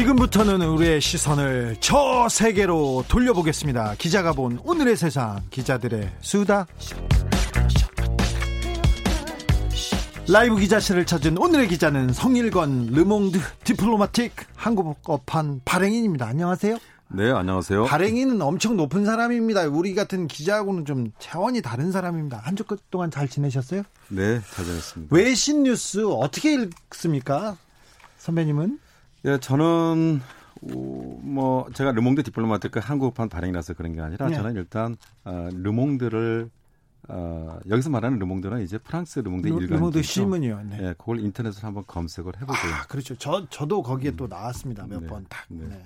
지금부터는 우리의 시선을 저 세계로 돌려보겠습니다. 기자가 본 오늘의 세상, 기자들의 수다. 라이브 기자실을 찾은 오늘의 기자는 성일건 르몽드 디플로마틱 한국어판 발행인입니다. 안녕하세요. 네, 안녕하세요. 발행인은 엄청 높은 사람입니다. 우리 같은 기자하고는 좀 차원이 다른 사람입니다. 한 주 동안 잘 지내셨어요? 네, 잘 지냈습니다. 외신 뉴스 어떻게 읽습니까? 선배님은? 예, 저는 오, 뭐 제가 르몽드 디플로마티크 한국판 발행이라서 그런 게 아니라 네. 저는 일단 어, 르몽드를 어, 여기서 말하는 르몽드는 이제 프랑스 르몽드 일간 르몽드 신문이요. 네. 예, 그걸 인터넷으로 한번 검색을 해보고요. 아, 그렇죠. 저 저도 거기에 음. 또 나왔습니다. 몇 번 딱. 네. 네.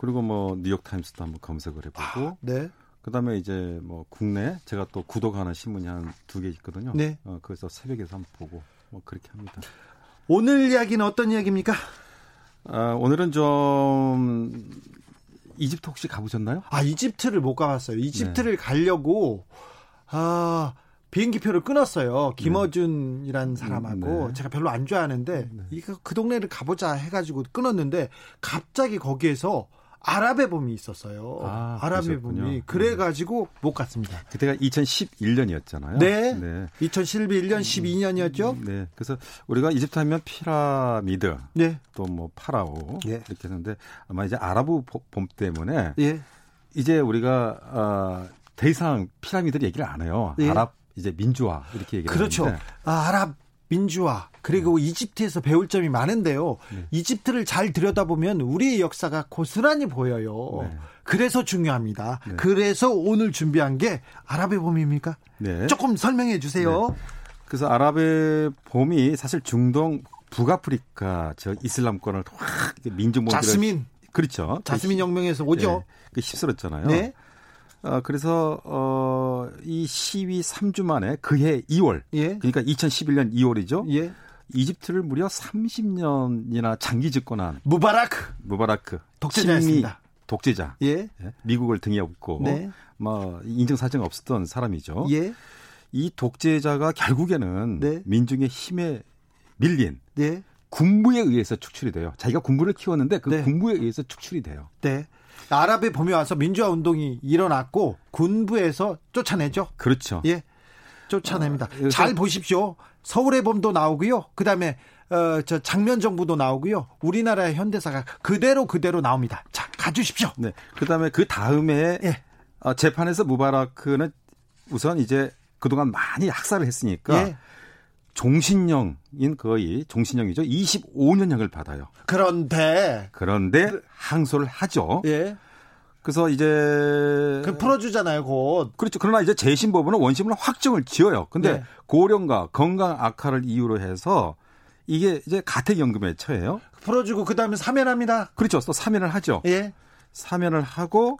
그리고 뭐 뉴욕 타임스도 한번 검색을 해보고. 아, 네. 그다음에 이제 뭐 국내 제가 또 구독하는 신문이 한 두 개 있거든요. 네. 어, 그래서 새벽에서 한번 보고 뭐 그렇게 합니다. 오늘 이야기는 어떤 이야기입니까? 아, 오늘은 좀 이집트 혹시 가보셨나요? 아 이집트를 못 가봤어요. 이집트를 네. 가려고 아 비행기표를 끊었어요. 김어준이란 네. 사람하고 네. 제가 별로 안 좋아하는데 네. 이거 그 동네를 가보자 해가지고 끊었는데 갑자기 거기에서 아랍의 봄이 있었어요. 아, 랍의 봄이 그래가지고 못 갔습니다. 그때가 2011년이었잖아요. 네. 네. 2011년 12년이었죠. 네. 그래서 우리가 이집트 하면 피라미드, 네. 또 뭐 파라오 네. 이렇게 했는데 아마 이제 아랍의 봄 때문에 예. 이제 우리가 어, 더 이상 피라미드 얘기를 안 해요. 예. 아랍 이제 민주화 이렇게 얘기를 그렇죠. 하는데. 아, 아랍 민주화 그리고 네. 이집트에서 배울 점이 많은데요. 네. 이집트를 잘 들여다보면 우리의 역사가 고스란히 보여요. 네. 그래서 중요합니다. 네. 그래서 오늘 준비한 게 아랍의 봄입니까? 네. 조금 설명해 주세요. 네. 그래서 아랍의 봄이 사실 중동 북아프리카 저 이슬람권을 확 민족몬들을 자스민 그렇죠. 자스민 혁명에서 오죠. 그 휩쓸었잖아요. 네. 어, 그래서 어, 이 시위 3주 만에 그해 2월, 예. 그러니까 2011년 2월이죠. 예. 이집트를 무려 30년이나 장기 집권한 무바라크, 무바라크 독재자였습니다. 독재자, 예. 예. 미국을 등에 업고 네. 뭐 인증 사정 없었던 사람이죠. 예. 이 독재자가 결국에는 네. 민중의 힘에 밀린 네. 군부에 의해서 축출이 돼요. 자기가 군부를 키웠는데 그 네. 군부에 의해서 축출이 돼요. 네. 아랍의 봄이 와서 민주화 운동이 일어났고 군부에서 쫓아내죠. 그렇죠. 예. 쫓아냅니다. 어, 잘 보십시오. 서울의 봄도 나오고요. 그다음에 어, 저 장면 정부도 나오고요. 우리나라의 현대사가 그대로 그대로 나옵니다. 자, 가주십시오. 네. 그다음에 그 다음에 예. 어, 재판에서 무바라크는 우선 이제 그동안 많이 학살을 했으니까 예. 종신형인 거의 종신형이죠. 25년형을 받아요. 그런데 그런데 그, 항소를 하죠. 예. 그래서 이제 그 풀어주잖아요, 곧. 그렇죠. 그러나 이제 재심 법원은 원심으로 확정을 지어요. 근데 네. 고령과 건강 악화를 이유로 해서 이게 이제 가택연금에 처해요. 풀어주고 그 다음에 사면합니다. 그렇죠. 또 사면을 하죠. 예. 사면을 하고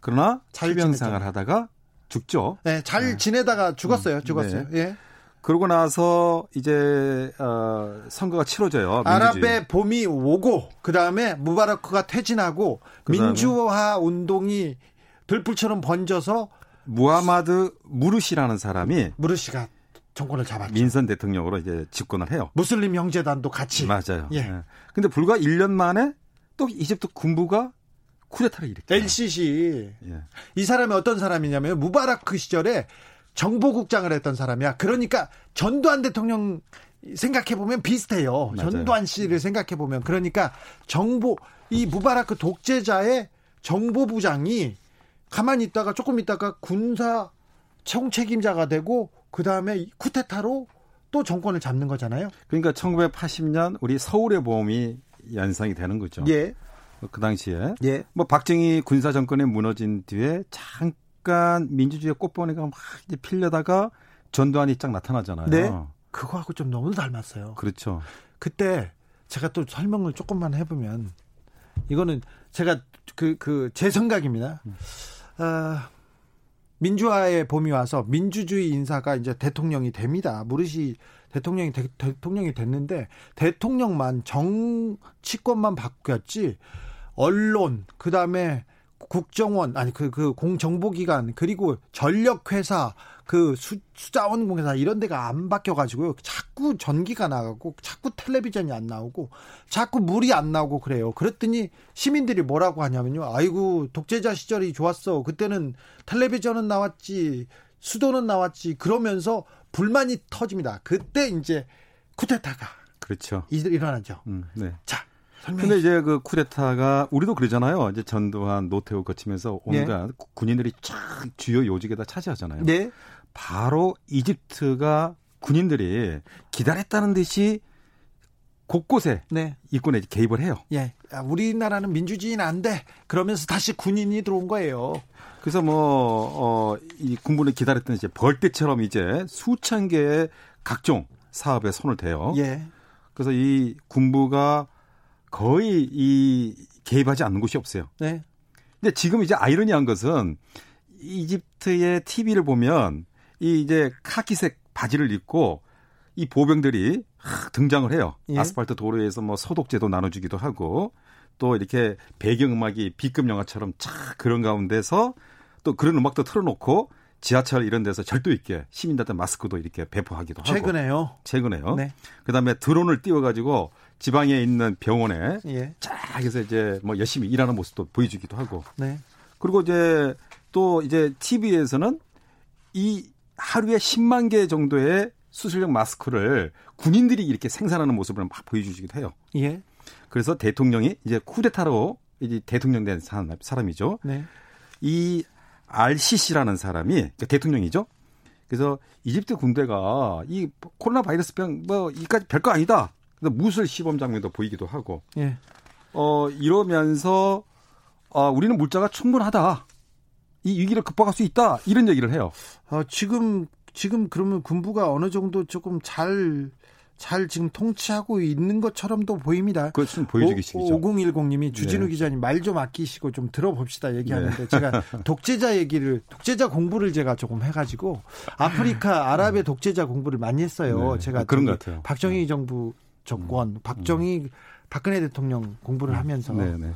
그러나 잘병생활 하다가 죽죠. 네, 잘 네. 지내다가 죽었어요. 음, 죽었어요. 네. 예. 그러고 나서 이제 어 선거가 치러져요. 민주주의. 아랍의 봄이 오고 그 다음에 무바라크가 퇴진하고 민주화 운동이 들불처럼 번져서 무하마드 무르시라는 사람이 무르시가 정권을 잡았죠. 민선 대통령으로 이제 집권을 해요. 무슬림 형제단도 같이. 맞아요. 예. 예. 근데 불과 1년 만에 또 이집트 군부가 쿠데타를 일으켜요. LCC. 예. 이 사람이 어떤 사람이냐면 무바라크 시절에 정보국장을 했던 사람이야. 그러니까 전두환 대통령 생각해 보면 비슷해요. 맞아요. 전두환 씨를 생각해 보면 그러니까 정보 이 무바라크 독재자의 정보부장이 가만히 있다가 조금 있다가 군사 총책임자가 되고 그 다음에 쿠데타로 또 정권을 잡는 거잖아요. 그러니까 1980년 우리 서울의 보험이 연상이 되는 거죠. 예. 그 당시에 예. 뭐 박정희 군사 정권이 무너진 뒤에 잠깐 약간 민주주의 꽃보니가 막 이제 필려다가 전두환이 쫙 나타나잖아요. 네. 그거하고 좀 너무 닮았어요. 그렇죠. 그때 제가 또 설명을 조금만 해보면 이거는 제가 그 그 제 생각입니다. 음. 아, 민주화의 봄이 와서 민주주의 인사가 이제 대통령이 됩니다. 무릇이 대통령이 대, 통령이 됐는데 대통령만 정치권만 바뀌었지 언론 그다음에 국정원 아니 그 그 공정보기관 그리고 전력회사 그 수, 자원공사 이런 데가 안 바뀌어 가지고요. 자꾸 전기가 나가고 자꾸 텔레비전이 안 나오고 자꾸 물이 안 나오고 그래요. 그랬더니 시민들이 뭐라고 하냐면요. 아이고 독재자 시절이 좋았어. 그때는 텔레비전은 나왔지. 수도는 나왔지. 그러면서 불만이 터집니다. 그때 이제 쿠데타가 그렇죠. 일어나죠. 음, 네. 자, 근데 이제 그 쿠데타가 우리도 그러잖아요. 이제 전두환, 노태우 거치면서 온갖 네. 군인들이 쫙 주요 요직에다 차지하잖아요. 네. 바로 이집트가 군인들이 기다렸다는 듯이 곳곳에 네. 이권에 개입을 해요. 예. 우리나라는 민주주의는 안 돼. 그러면서 다시 군인이 들어온 거예요. 그래서 뭐, 어, 이 군부를 기다렸던 이제 벌떼처럼 이제 수천 개의 각종 사업에 손을 대요. 예. 그래서 이 군부가 거의 이 개입하지 않는 곳이 없어요. 네. 근데 지금 이제 아이러니한 것은 이집트의 TV를 보면 이 이제 카키색 바지를 입고 이 보병들이 등장을 해요. 예. 아스팔트 도로에서 뭐 소독제도 나눠주기도 하고 또 이렇게 배경음악이 B급 영화처럼 쫙 그런 가운데서 또 그런 음악도 틀어놓고 지하철 이런 데서 절도 있게 시민들한테 마스크도 이렇게 배포하기도 하고 최근에요. 최근에요. 네. 그다음에 드론을 띄워가지고 지방에 있는 병원에 예. 쫙 해서 이제 뭐 열심히 일하는 모습도 보여주기도 하고. 네. 그리고 이제 또 이제 TV에서는 이 하루에 10만 개 정도의 수술용 마스크를 군인들이 이렇게 생산하는 모습을 막 보여주기도 해요. 예. 그래서 대통령이 이제 쿠데타로 이제 대통령 된 사람이죠. 네. 이 RCC라는 사람이 그러니까 대통령이죠. 그래서 이집트 군대가 이 코로나 바이러스 병 뭐 이까지 별거 아니다. 그래서 무술 시범 장면도 보이기도 하고. 예. 어 이러면서 어 우리는 물자가 충분하다. 이 위기를 극복할 수 있다. 이런 얘기를 해요. 어 지금 지금 그러면 군부가 어느 정도 조금 잘 잘 지금 통치하고 있는 것처럼도 보입니다. 그것은 보여주기 식이죠. 5010님이 주진우 네. 기자님 말 좀 아끼시고 좀 들어봅시다 얘기하는데 네. 제가 독재자 얘기를 독재자 공부를 제가 조금 해가지고 아프리카 아랍의 독재자 공부를 많이 했어요. 네. 제가 그런 것 같아요. 박정희 네. 정부 정권, 음. 박정희 음. 박근혜 대통령 공부를 음. 하면서 네, 네.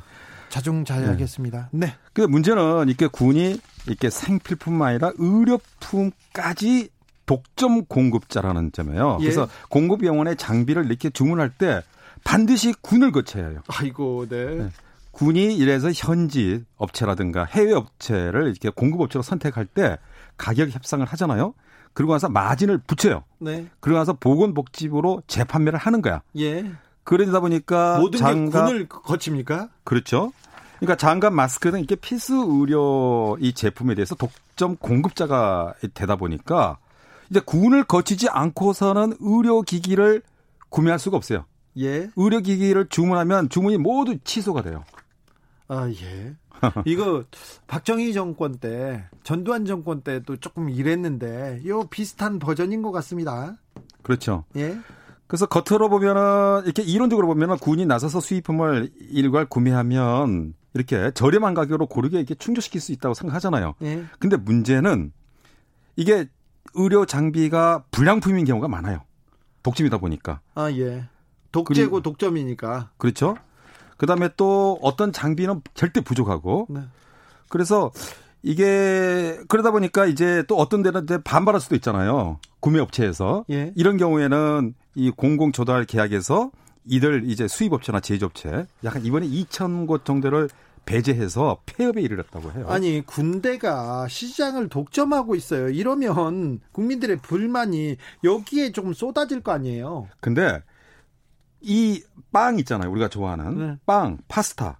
자중자애하겠습니다. 네. 네. 그 문제는 이렇게 군이 이렇게 생필품만 아니라 의료품까지 독점 공급자라는 점이에요. 예. 그래서 공급병원의 장비를 이렇게 주문할 때 반드시 군을 거쳐야 해요. 아이고, 네. 네. 군이 이래서 현지 업체라든가 해외 업체를 이렇게 공급 업체로 선택할 때 가격 협상을 하잖아요. 그러고 나서 마진을 붙여요. 네. 그러고 나서 보건복지부로 재판매를 하는 거야. 예. 그러다 보니까 모든 장갑, 군을 거칩니까? 그렇죠. 그러니까 장갑 마스크 등 이렇게 필수 의료 이 제품에 대해서 독점 공급자가 되다 보니까 이제 군을 거치지 않고서는 의료기기를 구매할 수가 없어요. 예. 의료기기를 주문하면 주문이 모두 취소가 돼요. 아, 예. 이거 박정희 정권 때, 전두환 정권 때도 조금 이랬는데, 요 비슷한 버전인 것 같습니다. 그렇죠. 예. 그래서 겉으로 보면은, 이렇게 이론적으로 보면은 군이 나서서 수입품을 일괄 구매하면 이렇게 저렴한 가격으로 고르게 이렇게 충족시킬 수 있다고 생각하잖아요. 예. 근데 문제는 이게 의료 장비가 불량품인 경우가 많아요. 독점이다 보니까. 아, 예. 독재고 독점이니까. 그렇죠. 그 다음에 또 어떤 장비는 절대 부족하고. 네. 그래서 이게 그러다 보니까 이제 또 어떤 데는 반발할 수도 있잖아요. 구매 업체에서. 예. 이런 경우에는 이 공공 조달 계약에서 이들 이제 수입업체나 제조업체 약간 이번에 2천 곳 정도를 배제해서 폐업에 이르렀다고 해요. 아니 군대가 시장을 독점하고 있어요. 이러면 국민들의 불만이 여기에 조금 쏟아질 거 아니에요. 근데 이 빵 있잖아요. 우리가 좋아하는 네. 빵, 파스타,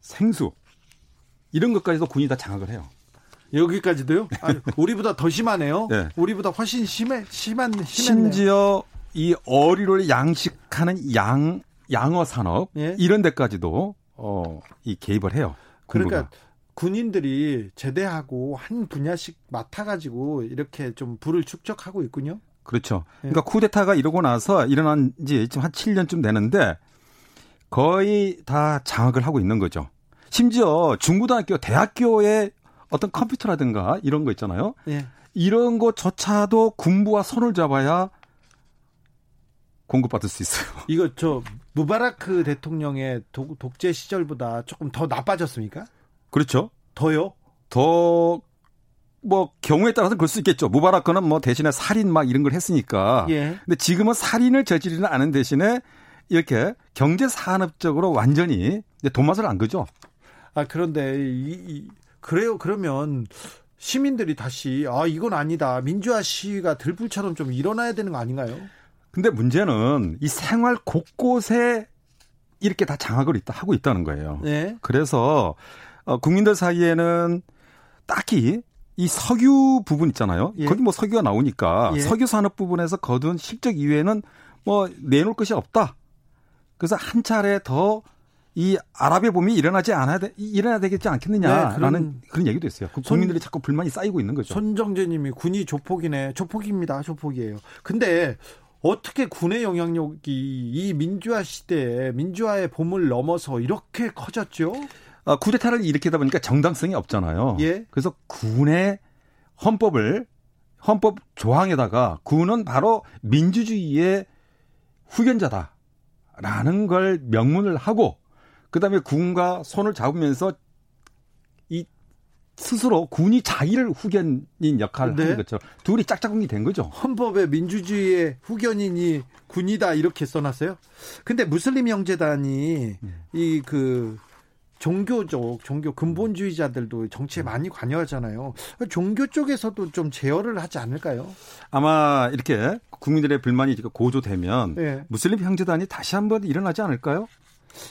생수 이런 것까지도 군이 다 장악을 해요. 여기까지도요? 아니, 우리보다 더 심하네요. 네. 우리보다 훨씬 심해 심한 심했네요. 심지어 이 어류를 양식하는 양 양어 산업 예? 이런 데까지도 어, 이 개입을 해요. 군부가. 그러니까 군인들이 제대하고 한 분야씩 맡아가지고 이렇게 좀 불을 축적하고 있군요. 그렇죠. 예. 그러니까 쿠데타가 이러고 나서 일어난 지 지금 한 7년쯤 되는데 거의 다 장악을 하고 있는 거죠. 심지어 중고등학교, 대학교에 어떤 컴퓨터라든가 이런 거 있잖아요. 예. 이런 것조차도 군부와 손을 잡아야 공급받을 수 있어요. 이거 저 무바라크 대통령의 독, 독재 시절보다 조금 더 나빠졌습니까? 그렇죠. 더요? 더, 뭐, 경우에 따라서 그럴 수 있겠죠. 무바라크는 뭐 대신에 살인 막 이런 걸 했으니까. 예. 근데 지금은 살인을 저지르는 않은 대신에 이렇게 경제 산업적으로 완전히 돈맛을 안 그죠. 아, 그런데 이, 이 그래요. 그러면 시민들이 다시 아, 이건 아니다. 민주화 시위가 들불처럼 좀 일어나야 되는 거 아닌가요? 근데 문제는 이 생활 곳곳에 이렇게 다 장악을 있다, 하고 있다는 거예요. 네. 그래서 어, 국민들 사이에는 딱히 이 석유 부분 있잖아요. 예. 거기 뭐 석유가 나오니까 예. 석유 산업 부분에서 거둔 실적 이외에는 뭐 내놓을 것이 없다. 그래서 한 차례 더 이 아랍의 봄이 일어나지 않아야 돼, 일어나야 되겠지 않겠느냐라는 네, 그런, 그런 얘기도 있어요. 그 국민들이 자꾸 불만이 쌓이고 있는 거죠. 손정재님이 군이 조폭이네, 조폭입니다, 조폭이에요. 근데 어떻게 군의 영향력이 이 민주화 시대에 민주화의 봄을 넘어서 이렇게 커졌죠? 아, 쿠데타를 일으키다 보니까 정당성이 없잖아요. 예. 그래서 군의 헌법을 헌법 조항에다가 군은 바로 민주주의의 후견자다라는 걸 명문을 하고 그다음에 군과 손을 잡으면서 이 스스로 군이 자기를 후견인 역할을 네. 하는 것처럼 둘이 짝짝꿍이 된 거죠. 헌법에 민주주의의 후견인이 군이다 이렇게 써놨어요. 근데 무슬림 형제단이 음. 이그 종교적 종교 근본주의자들도 정치에 많이 관여하잖아요. 종교 쪽에서도 좀 제어를 하지 않을까요? 아마 이렇게 국민들의 불만이 고조되면 네. 무슬림 형제단이 다시 한번 일어나지 않을까요?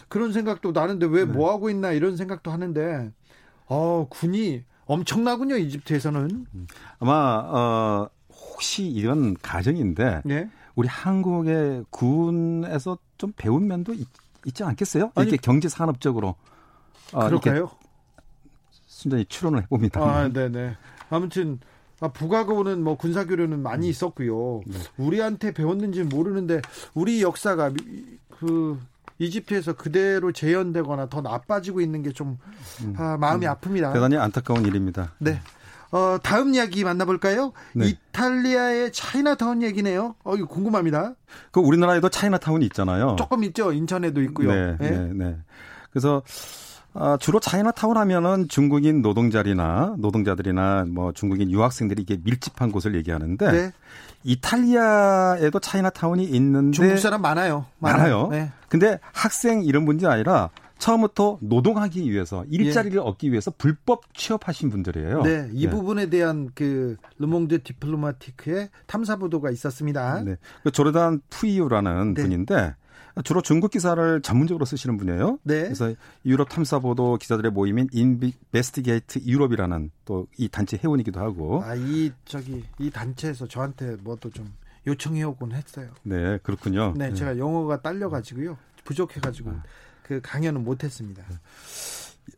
그런 생각도 나는데 왜뭐 네. 하고 있나 이런 생각도 하는데 어, 군이 엄청나군요, 이집트에서는. 아마, 어, 혹시 이런 가정인데, 네? 우리 한국의 군에서 좀 배운 면도 있, 지 않겠어요? 아니, 이렇게 경제 산업적으로. 어, 그럴까요? 순전히 추론을 해봅니다. 아, 네네. 아무튼, 아, 부가고는 뭐 군사 교류는 많이 음. 있었고요. 네. 우리한테 배웠는지는 모르는데, 우리 역사가 그 이집트에서 그대로 재현되거나 더 나빠지고 있는 게좀 음, 아, 마음이 음, 아픕니다. 대단히 안타까운 일입니다. 네. 어, 다음 이야기 만나볼까요? 네. 이탈리아의 차이나타운 얘기네요. 어, 이거 궁금합니다. 그 우리나라에도 차이나타운이 있잖아요. 조금 있죠. 인천에도 있고요. 네, 네, 네. 네. 그래서 아, 주로 차이나타운 하면은 중국인 노동자리나 노동자들이나 뭐 중국인 유학생들이 이게 밀집한 곳을 얘기하는데 네. 이탈리아에도 차이나타운이 있는데 중국 사람 많아요. 많아요. 네. 근데 학생 이런 분이 아니라 처음부터 노동하기 위해서 일자리를 예. 얻기 위해서 불법 취업하신 분들이에요. 네, 이 네. 부분에 대한 그 르몽드 디플로마티크의 탐사 보도가 있었습니다. 네, 그 조르단 푸이유라는 네. 분인데 주로 중국 기사를 전문적으로 쓰시는 분이에요. 네. 그래서 유럽 탐사 보도 기자들의 모임인 인베스티게이트 유럽이라는 또 이 단체 회원이기도 하고. 아, 이 저기 이 단체에서 저한테 뭐도 좀 요청해 오곤 했어요. 네, 그렇군요. 네, 제가 영어가 딸려 가지고요. 부족해 가지고 아. 그 강연은 못 했습니다.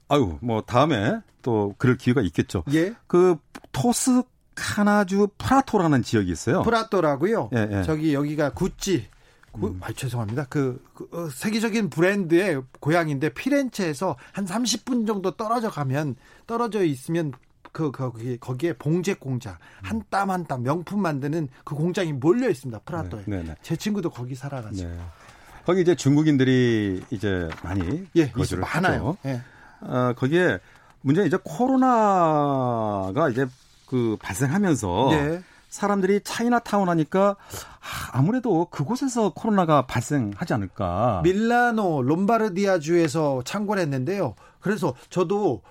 아유, 뭐 다음에 또 그럴 기회가 있겠죠. 예. 그 토스 카나주 프라토라는 지역이 있어요. 프라토라고요. 예, 예. 저기 여기가 구찌 음. 아, 죄송합니다. 그, 그 어, 세계적인 브랜드의 고향인데 피렌체에서 한 30분 정도 떨어져 가면 떨어져 있으면 그 거기 거기에 봉제 공장 한 땀 한 땀 명품 만드는 그 공장이 몰려 있습니다. 프라토에. 네, 네, 네. 제 친구도 거기 살아가지고. 네. 거기 이제 중국인들이 이제 많이 예, 거주를 많아요. 예. 어, 거기에 문제는 이제 코로나가 이제 그 발생하면서 네. 사람들이 차이나타운 하니까 아무래도 그곳에서 코로나가 발생하지 않을까. 밀라노 롬바르디아주에서 창궐 했는데요. 그래서 저도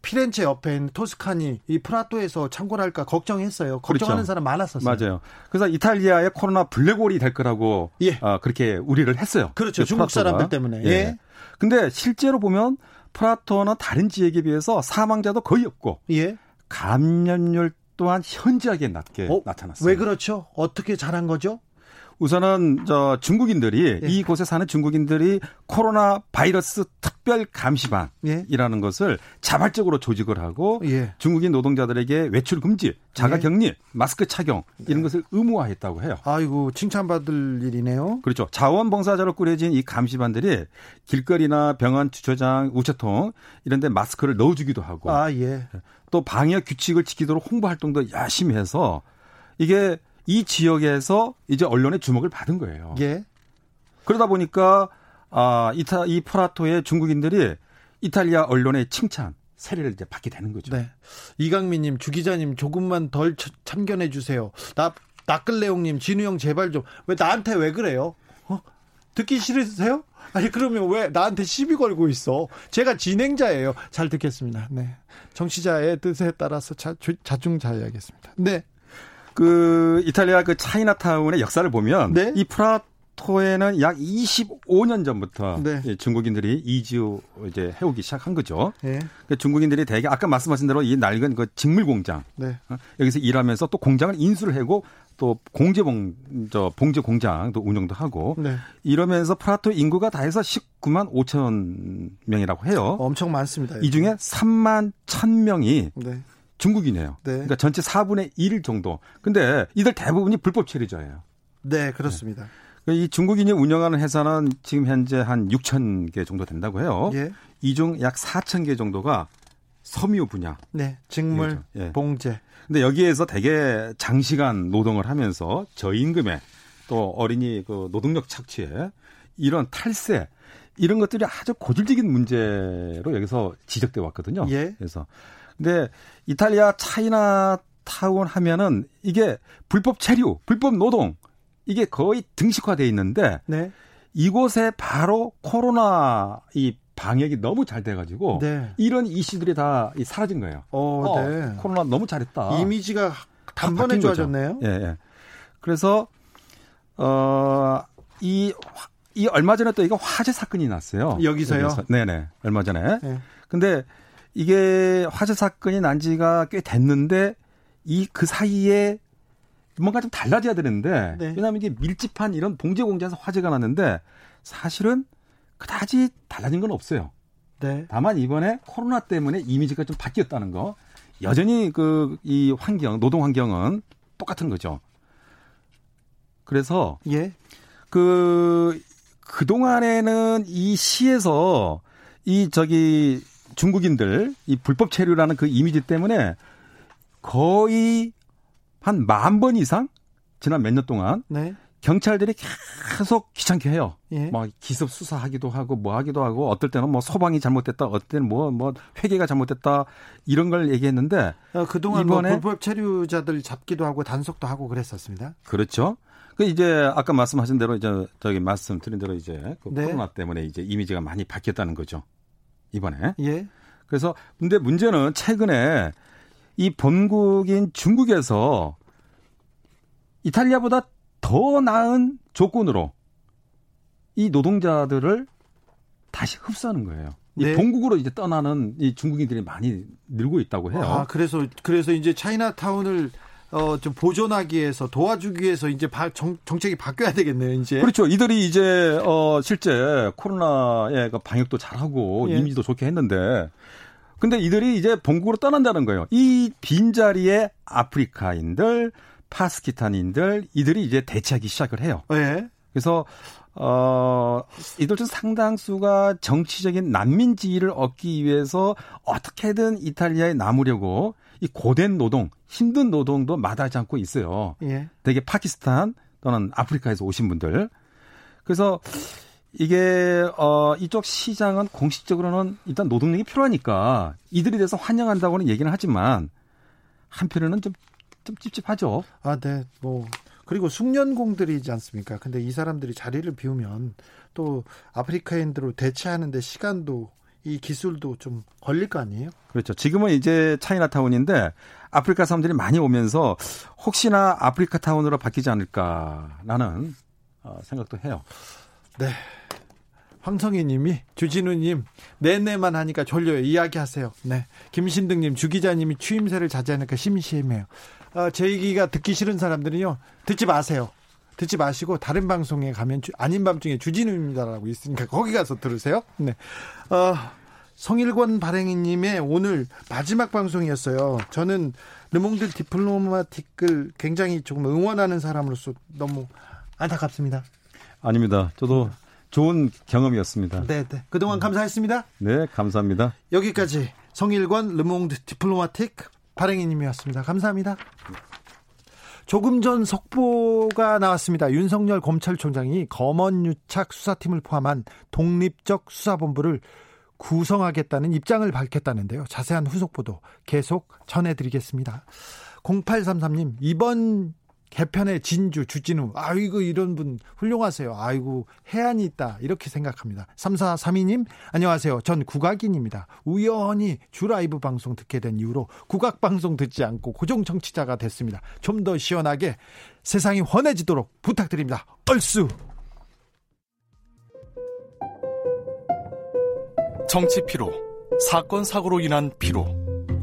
피렌체 옆에 있는 토스카니 이 프라토에서 창궐할까 걱정했어요. 걱정하는 그렇죠. 사람 많았었어요. 맞아요. 그래서 이탈리아의 코로나 블랙홀이 될 거라고 예. 어, 그렇게 우리를 했어요. 그렇죠. 그 중국 프라토가. 사람들 때문에. 예. 예. 근데 실제로 보면 프라토는 다른 지역에 비해서 사망자도 거의 없고 예. 감염률 또한 현저하게 낮게 어? 나타났어요. 왜 그렇죠? 어떻게 잘한 거죠? 우선은 저 중국인들이 예. 이곳에 사는 중국인들이 코로나 바이러스 특별 감시반이라는 예. 것을 자발적으로 조직을 하고 예. 중국인 노동자들에게 외출 금지, 자가 격리, 예. 마스크 착용 이런 네. 것을 의무화했다고 해요. 아이고 칭찬받을 일이네요. 그렇죠. 자원봉사자로 꾸려진 이 감시반들이 길거리나 병원 주차장, 우체통 이런 데 마스크를 넣어 주기도 하고 아, 예. 또 방역 규칙을 지키도록 홍보 활동도 열심히 해서 이게 이 지역에서 이제 언론의 주목을 받은 거예요. 예. 그러다 보니까 아, 이타 이 프라토의 중국인들이 이탈리아 언론의 칭찬 세례를 이제 받게 되는 거죠. 네. 이강민님, 주 기자님 조금만 덜 참견해 주세요. 나 나끌레용님, 진우 형 제발 좀 왜 나한테 왜 그래요? 어? 듣기 싫으세요? 아니 그러면 왜 나한테 시비 걸고 있어? 제가 진행자예요. 잘 듣겠습니다. 네. 정치자의 뜻에 따라서 자, 자중자야겠습니다. 네. 그 이탈리아 그 차이나타운의 역사를 보면 네? 이 프라토에는 약 25년 전부터 네. 중국인들이 이주 이제 해오기 시작한 거죠. 네. 그 중국인들이 대개 아까 말씀하신 대로 이 낡은 그 직물 공장 네. 어, 여기서 일하면서 또 공장을 인수를 하고 또 봉제봉 저 봉제 공장도 운영도 하고 네. 이러면서 프라토 인구가 다 해서 19만 5천 명이라고 해요. 엄청 많습니다. 이 중에 3만 1천 명이 네. 중국이네요. 네. 그러니까 전체 4분의 1 정도. 근데 이들 대부분이 불법 체류자예요. 네, 그렇습니다. 네. 이 중국인이 운영하는 회사는 지금 현재 한 6천 개 정도 된다고 해요. 예. 이중 약 4천 개 정도가 섬유 분야. 네, 직물, 예. 봉제. 근데 여기에서 대개 장시간 노동을 하면서 저임금에 또 어린이 그 노동력 착취에 이런 탈세 이런 것들이 아주 고질적인 문제로 여기서 지적돼 왔거든요. 예. 그래서 근데 이탈리아 차이나 타운 하면은 이게 불법 체류, 불법 노동 이게 거의 등식화돼 있는데 네. 이곳에 바로 코로나 이 방역이 너무 잘 돼가지고 네. 이런 이슈들이 다 사라진 거예요. 어, 어 네. 코로나 너무 잘했다. 이미지가 단번에 좋아졌네요. 예, 예. 그래서 어이 이 얼마 전에 또 이거 화재 사건이 났어요. 여기서요? 여기서. 네네. 얼마 전에. 네. 근데 이게 화재 사건이 난 지가 꽤 됐는데 이 그 사이에 뭔가 좀 달라져야 되는데 네. 왜냐하면 이게 밀집한 이런 봉제 공장에서 화재가 났는데 사실은 그다지 달라진 건 없어요. 네. 다만 이번에 코로나 때문에 이미지가 좀 바뀌었다는 거. 여전히 그 이 환경, 노동 환경은 똑같은 거죠. 그래서 예. 그 그동안에는 이 시에서 이 저기 중국인들 이 불법 체류라는 그 이미지 때문에 거의 한 만 번 이상 지난 몇 년 동안 네. 경찰들이 계속 귀찮게 해요. 예. 막 기습 수사하기도 하고 뭐 하기도 하고 어떨 때는 뭐 소방이 잘못됐다, 어떨 때는 뭐뭐 뭐 회계가 잘못됐다 이런 걸 얘기했는데 어, 그동안 뭐 이번에 뭐 불법 체류자들 잡기도 하고 단속도 하고 그랬었습니다. 그렇죠. 그 이제 아까 말씀하신 대로 이제 저기 말씀드린 대로 이제 그 네. 코로나 때문에 이제 이미지가 많이 바뀌었다는 거죠. 이번에. 예. 그래서 근데 문제는 최근에 이 본국인 중국에서 이탈리아보다 더 나은 조건으로 이 노동자들을 다시 흡수하는 거예요. 네. 이 본국으로 이제 떠나는 이 중국인들이 많이 늘고 있다고 해요. 아, 그래서 그래서 이제 차이나타운을 어, 좀 보존하기 위해서 도와주기 위해서 이제 바, 정, 정책이 바뀌어야 되겠네요, 이제. 그렇죠. 이들이 이제, 어, 실제 코로나의 그 방역도 잘하고 예. 이미지도 좋게 했는데 근데 이들이 이제 본국으로 떠난다는 거예요. 이 빈자리에 아프리카인들, 파스키탄인들 이들이 이제 대체하기 시작을 해요. 예. 그래서 어, 이들 중 상당수가 정치적인 난민 지위를 얻기 위해서 어떻게든 이탈리아에 남으려고 이 고된 노동, 힘든 노동도 마다하지 않고 있어요. 예. 되게 파키스탄 또는 아프리카에서 오신 분들. 그래서 이게 어 이쪽 시장은 공식적으로는 일단 노동력이 필요하니까 이들에 대해서 환영한다고는 얘기는 하지만 한편으로는 좀 좀 찝찝하죠. 아, 네. 뭐 그리고 숙련공들이지 않습니까? 근데 이 사람들이 자리를 비우면 또 아프리카인들로 대체하는데 시간도 이 기술도 좀 걸릴 거 아니에요? 그렇죠. 지금은 이제 차이나타운인데 아프리카 사람들이 많이 오면서 혹시나 아프리카 타운으로 바뀌지 않을까라는 어, 생각도 해요. 네. 황성희 님이 주진우 님 내내만 하니까 졸려요. 이야기하세요. 네. 김신득 님 주 기자님이 추임새를 자제하니까 심심해요. 어, 제 얘기가 듣기 싫은 사람들은요. 듣지 마세요. 듣지 마시고 다른 방송에 가면 주, 아닌 밤중에 주진우입니다라고 있으니까 거기 가서 들으세요. 네. 어, 성일권 발행인님의 오늘 마지막 방송이었어요. 저는 르몽드 디플로마틱을 굉장히 조금 응원하는 사람으로서 너무 안타깝습니다. 아닙니다. 저도 좋은 경험이었습니다. 네, 네. 그동안 감사했습니다. 네, 감사합니다. 여기까지 성일권 르몽드 디플로마틱 발행인님이었습니다. 감사합니다. 조금 전 속보가 나왔습니다. 윤석열 검찰총장이 검언유착 수사팀을 포함한 독립적 수사본부를 구성하겠다는 입장을 밝혔다는데요. 자세한 후속 보도 계속 전해드리겠습니다. 0833님, 이번 개편의 진주, 주진우, 아이고, 이런 분 훌륭하세요. 아이고, 해안이 있다. 이렇게 생각합니다. 3432님, 안녕하세요. 전 국악인입니다. 우연히 주 라이브 방송 듣게 된 이후로 국악 방송 듣지 않고 고정 청취자가 됐습니다. 좀 더 시원하게 세상이 환해지도록 부탁드립니다. 얼쑤! 정치 피로, 사건 사고로 인한 피로,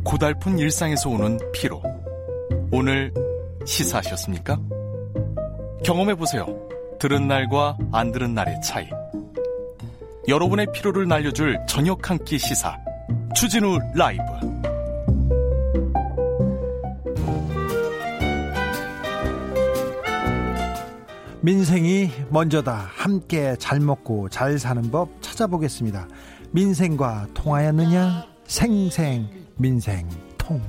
고달픈 일상에서 오는 피로. 오늘 시사하셨습니까? 경험해보세요. 들은 날과 안 들은 날의 차이. 여러분의 피로를 날려줄 저녁 한 끼 시사. 추진우 라이브. 민생이 먼저다. 함께 잘 먹고 잘 사는 법 찾아보겠습니다. 민생과 통하였느냐? 생생 민생 통.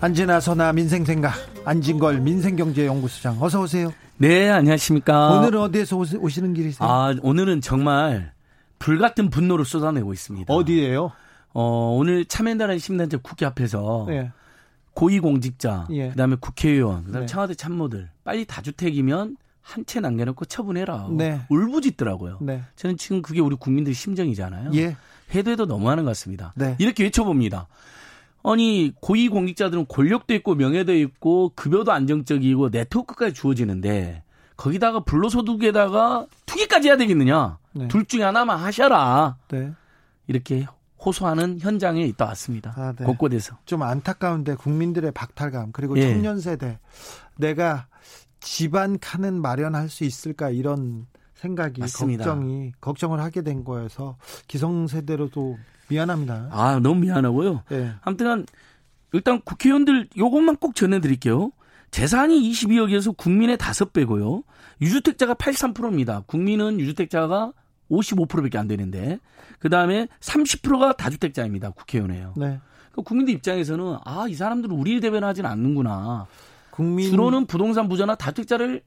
선아 민생생각 안진걸 민생경제연구소장 어서 오세요. 네 안녕하십니까. 오늘은 어디에서 오시는 길이세요? 아 오늘은 정말 불같은 분노를 쏟아내고 있습니다. 어디에요? 어 오늘 참여연대라는 시민단체 국회 앞에서 네. 고위공직자, 예. 그다음에 국회의원, 그다음에 네. 청와대 참모들 빨리 다주택이면 한 채 남겨놓고 처분해라. 네. 울부짖더라고요. 네. 저는 지금 그게 우리 국민들 심정이잖아요. 예. 해도 해도 너무하는 것 같습니다. 네. 이렇게 외쳐봅니다. 아니 고위공직자들은 권력도 있고 명예도 있고 급여도 안정적이고 네트워크까지 주어지는데 거기다가 불로소득에다가 투기까지 해야 되겠느냐? 네. 둘 중에 하나만 하셔라. 네. 이렇게 호소하는 현장에 있다 왔습니다. 아, 네. 곳곳에서. 좀 안타까운데 국민들의 박탈감 그리고 예. 청년 세대 내가 집안 칸은 마련할 수 있을까 이런 생각이 맞습니다. 걱정이 걱정을 하게 된 거여서 기성세대로도 미안합니다. 아 너무 미안하고요. 네. 아무튼 일단 국회의원들 요것만 꼭 전해드릴게요. 재산이 22억에서 국민의 5배고요. 유주택자가 83%입니다. 국민은 유주택자가 55%밖에 안 되는데 그 다음에 30%가 다주택자입니다. 국회의원이에요. 네. 그 국민들 입장에서는 아 이 사람들은 우리를 대변하지는 않는구나. 국민 주로는 부동산 부자나 다주택자를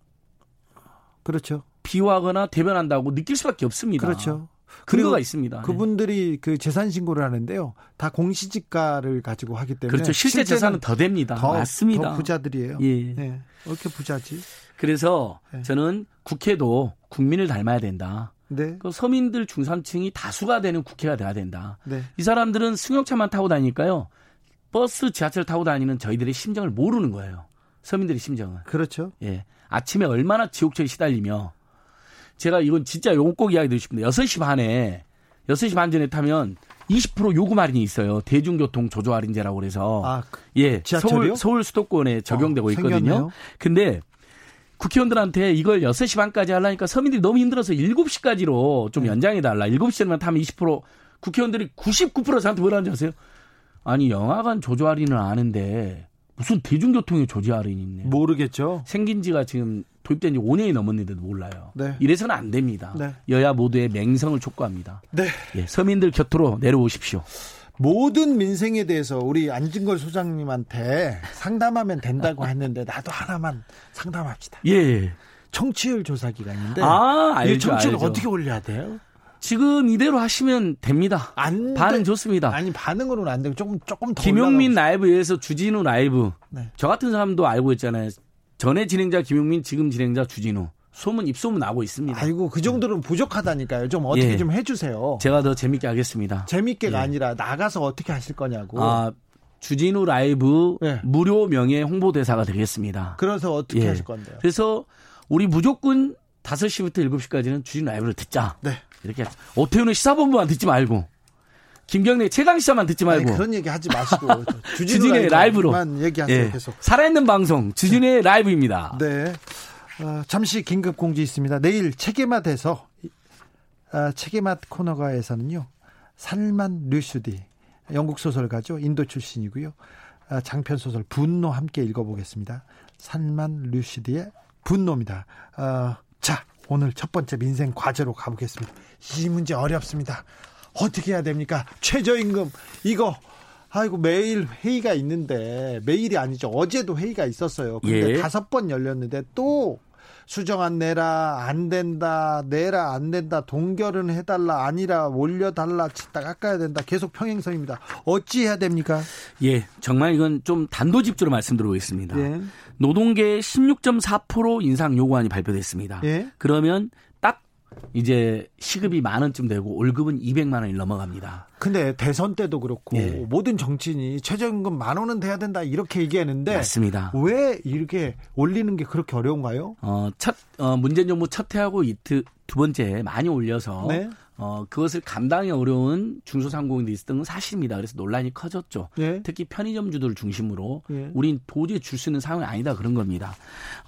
그렇죠. 비호하거나 대변한다고 느낄 수밖에 없습니다. 그렇죠. 근거가 있습니다. 네. 그분들이 네. 그 재산 신고를 하는데요. 다 공시지가를 가지고 하기 때문에 그렇죠. 실제 재산은 더 됩니다. 더, 맞습니다. 더 부자들이에요. 예. 네. 이렇게 부자지? 그래서 네. 저는 국회도 국민을 닮아야 된다. 네. 그 서민들 중산층이 다수가 되는 국회가 돼야 된다. 네. 이 사람들은 승용차만 타고 다니니까요. 버스, 지하철 타고 다니는 저희들의 심정을 모르는 거예요. 서민들의 심정을. 그렇죠. 예. 아침에 얼마나 지옥철에 시달리며 제가 이건 진짜 요거 꼭 이야기 드리고 싶은데 6시 반에 6시 반 전에 타면 20% 요금 할인이 있어요. 대중교통 조조 할인제라고 그래서 아, 그 예, 서울 서울 수도권에 적용되고 어, 있거든요. 근데 국회의원들한테 이걸 6시 반까지 하려니까 서민들이 너무 힘들어서 7시까지로 좀 네. 연장해 달라. 7시에만 타면 20% 국회의원들이 99% 저한테 뭐라는지 아세요? 아니 영화관 조조 할인은 아는데 무슨 대중교통에 조지 할인이 있네. 모르겠죠. 생긴 지가 지금 도입된 지 5년이 넘었는데도 몰라요. 네. 이래서는 안 됩니다. 네. 여야 모두의 맹성을 촉구합니다. 네. 예, 서민들 곁으로 내려오십시오. 모든 민생에 대해서 우리 안진걸 소장님한테 상담하면 된다고 했는데 나도 하나만 상담합시다. 예. 청취율 조사 기간인데 아, 알죠, 청취율 알죠. 어떻게 올려야 돼요? 지금 이대로 하시면 됩니다. 안 반응 돼. 좋습니다. 아니 반응으로는 안 되고 조금 조금 더 김용민 라이브에서 주진우 라이브. 네. 저 같은 사람도 알고 있잖아요. 전에 진행자 김용민, 지금 진행자 주진우. 소문 입소문 나고 있습니다. 아이고 그 정도는 부족하다니까요. 좀 어떻게 예. 좀 해주세요. 제가 더 재밌게 하겠습니다. 재밌게가 예. 아니라 나가서 어떻게 하실 거냐고. 아 주진우 라이브 예. 무료 명예 홍보 대사가 되겠습니다. 그래서 어떻게 예. 하실 건데요? 그래서 우리 무조건 5시부터 7시까지는 주진우 라이브를 듣자. 네. 이렇게 오태훈의 시사본부만 듣지 말고 김경래 최강 시사만 듣지 말고 아니, 그런 얘기 하지 마시고 주진우의 라이브로만 얘기하세요. 예. 계속 살아있는 방송 주진우의 네. 라이브입니다. 네. 어, 잠시 긴급 공지 있습니다. 내일 책임맛에서 어, 책임맛 코너가에서는요. 살만 류슈디 영국 소설가죠. 인도 출신이고요. 어, 장편 소설 분노 함께 읽어보겠습니다. 살만 류슈디의 분노입니다. 어, 자 오늘 첫 번째 민생 과제로 가보겠습니다. 이 문제 어렵습니다. 어떻게 해야 됩니까? 최저임금 이거 아이고 매일 회의가 있는데 매일이 아니죠. 어제도 회의가 있었어요. 근데 예. 다섯 번 열렸는데 또 수정안 내라 안 된다 내라 안 된다 동결은 해달라 아니라 올려달라 치다 깎아야 된다 계속 평행선입니다. 어찌 해야 됩니까? 예, 정말 이건 좀 단도직입적으로 말씀드리겠습니다. 예. 노동계 16.4% 인상 요구안이 발표됐습니다. 예. 그러면 이제 시급이 만 원쯤 되고 월급은 200만 원이 넘어갑니다. 근데 대선 때도 그렇고 예. 모든 정치인이 최저임금 만 원은 돼야 된다 이렇게 얘기하는데 맞습니다. 왜 이렇게 올리는 게 그렇게 어려운가요? 어, 첫 어, 문재인 정부 첫 해하고 이두 번째 많이 올려서 네. 어, 그것을 감당이 어려운 중소상공인들이 있었던 건 사실입니다. 그래서 논란이 커졌죠. 예. 특히 편의점주들 중심으로 예. 우린 도저히 줄 수 있는 상황이 아니다 그런 겁니다.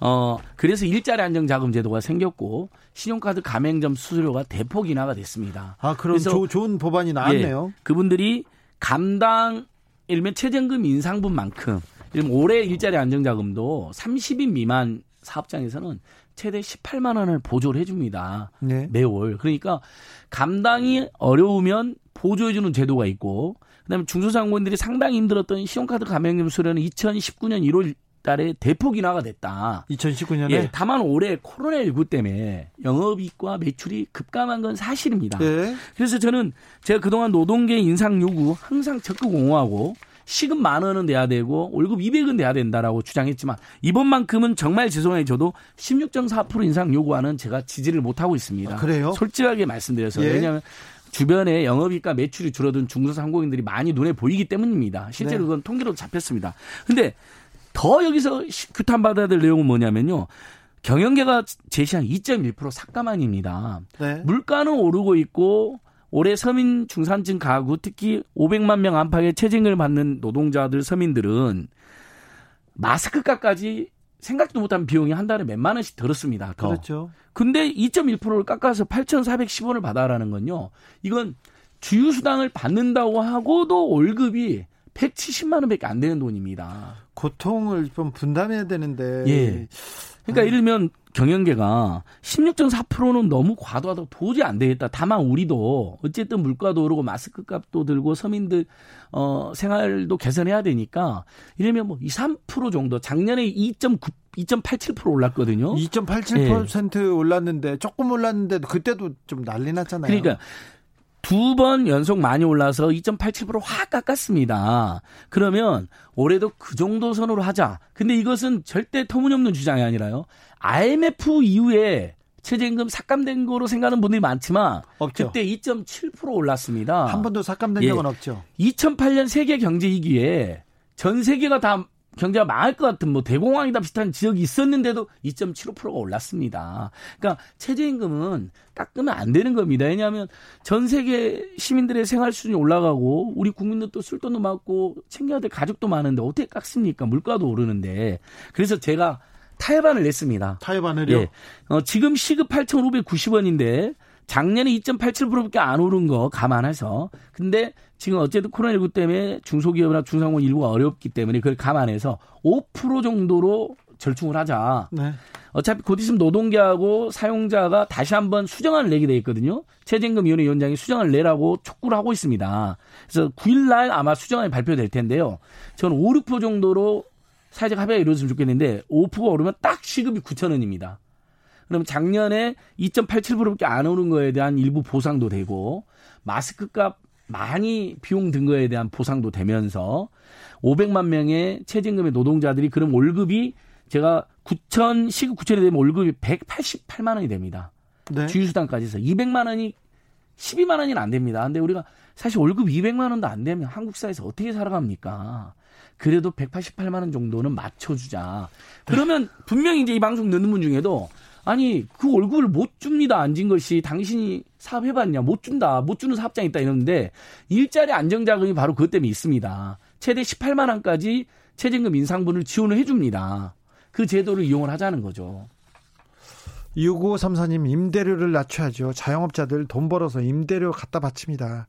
어, 그래서 일자리 안정자금 제도가 생겼고 신용카드 가맹점 수수료가 대폭 인하가 됐습니다. 아, 그럼 조, 좋은 법안이 나왔네요. 예, 그분들이 감당 일면 최저임금 인상분만큼 올해 일자리 안정자금도 30인 미만 사업장에서는 최대 18만 원을 보조를 해줍니다. 네. 매월. 그러니까 감당이 어려우면 보조해주는 제도가 있고, 그다음에 중소상공인들이 상당히 힘들었던 신용카드 가맹점 수료는 2019년 1월 달에 대폭 인하가 됐다. 2019년에? 예, 다만 올해 코로나19 때문에 영업이익과 매출이 급감한 건 사실입니다. 네. 그래서 저는 제가 그동안 노동계 인상 요구 항상 적극 옹호하고 시급 만 원은 돼야 되고 월급 200은 돼야 된다라고 주장했지만 이번만큼은 정말 죄송해져도 16.4% 인상 요구하는 제가 지지를 못 하고 있습니다. 아, 그래요? 솔직하게 말씀드려서 예. 왜냐하면 주변에 영업이익과 매출이 줄어든 중소상공인들이 많이 눈에 보이기 때문입니다. 실제로 네. 그건 통계로 잡혔습니다. 근데 더 여기서 규탄 받아야 될 내용은 뭐냐면요. 경영계가 제시한 2.1% 삭감안입니다. 네. 물가는 오르고 있고 올해 서민 중산층 가구 특히 500만 명 안팎의 체증을 받는 노동자들 서민들은 마스크값까지 생각도 못한 비용이 한 달에 몇만 원씩 들었습니다. 더. 그렇죠. 근데 2.1%를 깎아서 8,410원을 받아라는 건요. 이건 주유수당을 받는다고 하고도 월급이 170만 원밖에 안 되는 돈입니다. 고통을 좀 분담해야 되는데. 예. 그러니까 아. 이를 들면 경영계가 16.4%는 너무 과도하다고 도저히 안 되겠다. 다만 우리도 어쨌든 물가도 오르고 마스크 값도 들고 서민들 어 생활도 개선해야 되니까 이러면 뭐 2, 3% 정도 작년에 2.9 2.87% 올랐거든요. 2.87% 예. 올랐는데 조금 올랐는데도 그때도 좀 난리 났잖아요. 그러니까 두 번 연속 많이 올라서 2.87%확 깎았습니다. 그러면 올해도 그 정도 선으로 하자. 근데 이것은 절대 터무니없는 주장이 아니라요. IMF 이후에 최저임금 삭감된 거로 생각하는 분들이 많지만 없죠. 그때 2.7% 올랐습니다. 한 번도 삭감된 예. 적은 없죠. 2008년 세계 경제 위기에 전 세계가 다 경제가 망할 것 같은 뭐 대공황이다 비슷한 지역이 있었는데도 2.75%가 올랐습니다. 그러니까 최저임금은 깎으면 안 되는 겁니다. 왜냐하면 전 세계 시민들의 생활 수준이 올라가고 우리 국민들도 쓸 돈도 많고 챙겨야 될 가족도 많은데 어떻게 깎습니까? 물가도 오르는데. 그래서 제가 타협안을 냈습니다. 타협안을요? 예. 어, 지금 시급 8,590원인데 작년에 2.87%밖에 안 오른 거 감안해서 근데 지금 어쨌든 코로나19 때문에 중소기업이나 중상공인 일부가 어렵기 때문에 그걸 감안해서 5% 정도로 절충을 하자. 네. 어차피 곧 있으면 노동계하고 사용자가 다시 한번 수정안을 내게 돼 있거든요. 최저임금위원회 위원장이 수정안을 내라고 촉구를 하고 있습니다. 그래서 9일날 아마 수정안이 발표될 텐데요. 저는 5, 6% 정도로 사회적 합의가 이루어졌으면 좋겠는데 5%가 오르면 딱 시급이 9천 원입니다. 그럼 작년에 2.87%밖에 안 오른 거에 대한 일부 보상도 되고 마스크 값 많이 비용 든 거에 대한 보상도 되면서 500만 명의 최저임금의 노동자들이 그럼 월급이 제가 9천 시급 9천이 되면 월급이 188만 원이 됩니다. 네. 주유수당까지 해서 200만 원이 12만 원이는 안 됩니다. 근데 우리가 사실 월급 200만 원도 안 되면 한국 사회에서 어떻게 살아갑니까? 그래도 188만 원 정도는 맞춰주자. 그러면 분명히 이제 이 방송 듣는 분 중에도 아니 그 월급을 못 줍니다 앉은 것이 당신이 사업해봤냐 못 준다 못 주는 사업장 있다 이러는데 일자리 안정자금이 바로 그것 때문에 있습니다. 최대 18만 원까지 최저임금 인상분을 지원을 해줍니다. 그 제도를 이용을 하자는 거죠. 6534님 임대료를 낮춰야죠. 자영업자들 돈 벌어서 임대료 갖다 바칩니다.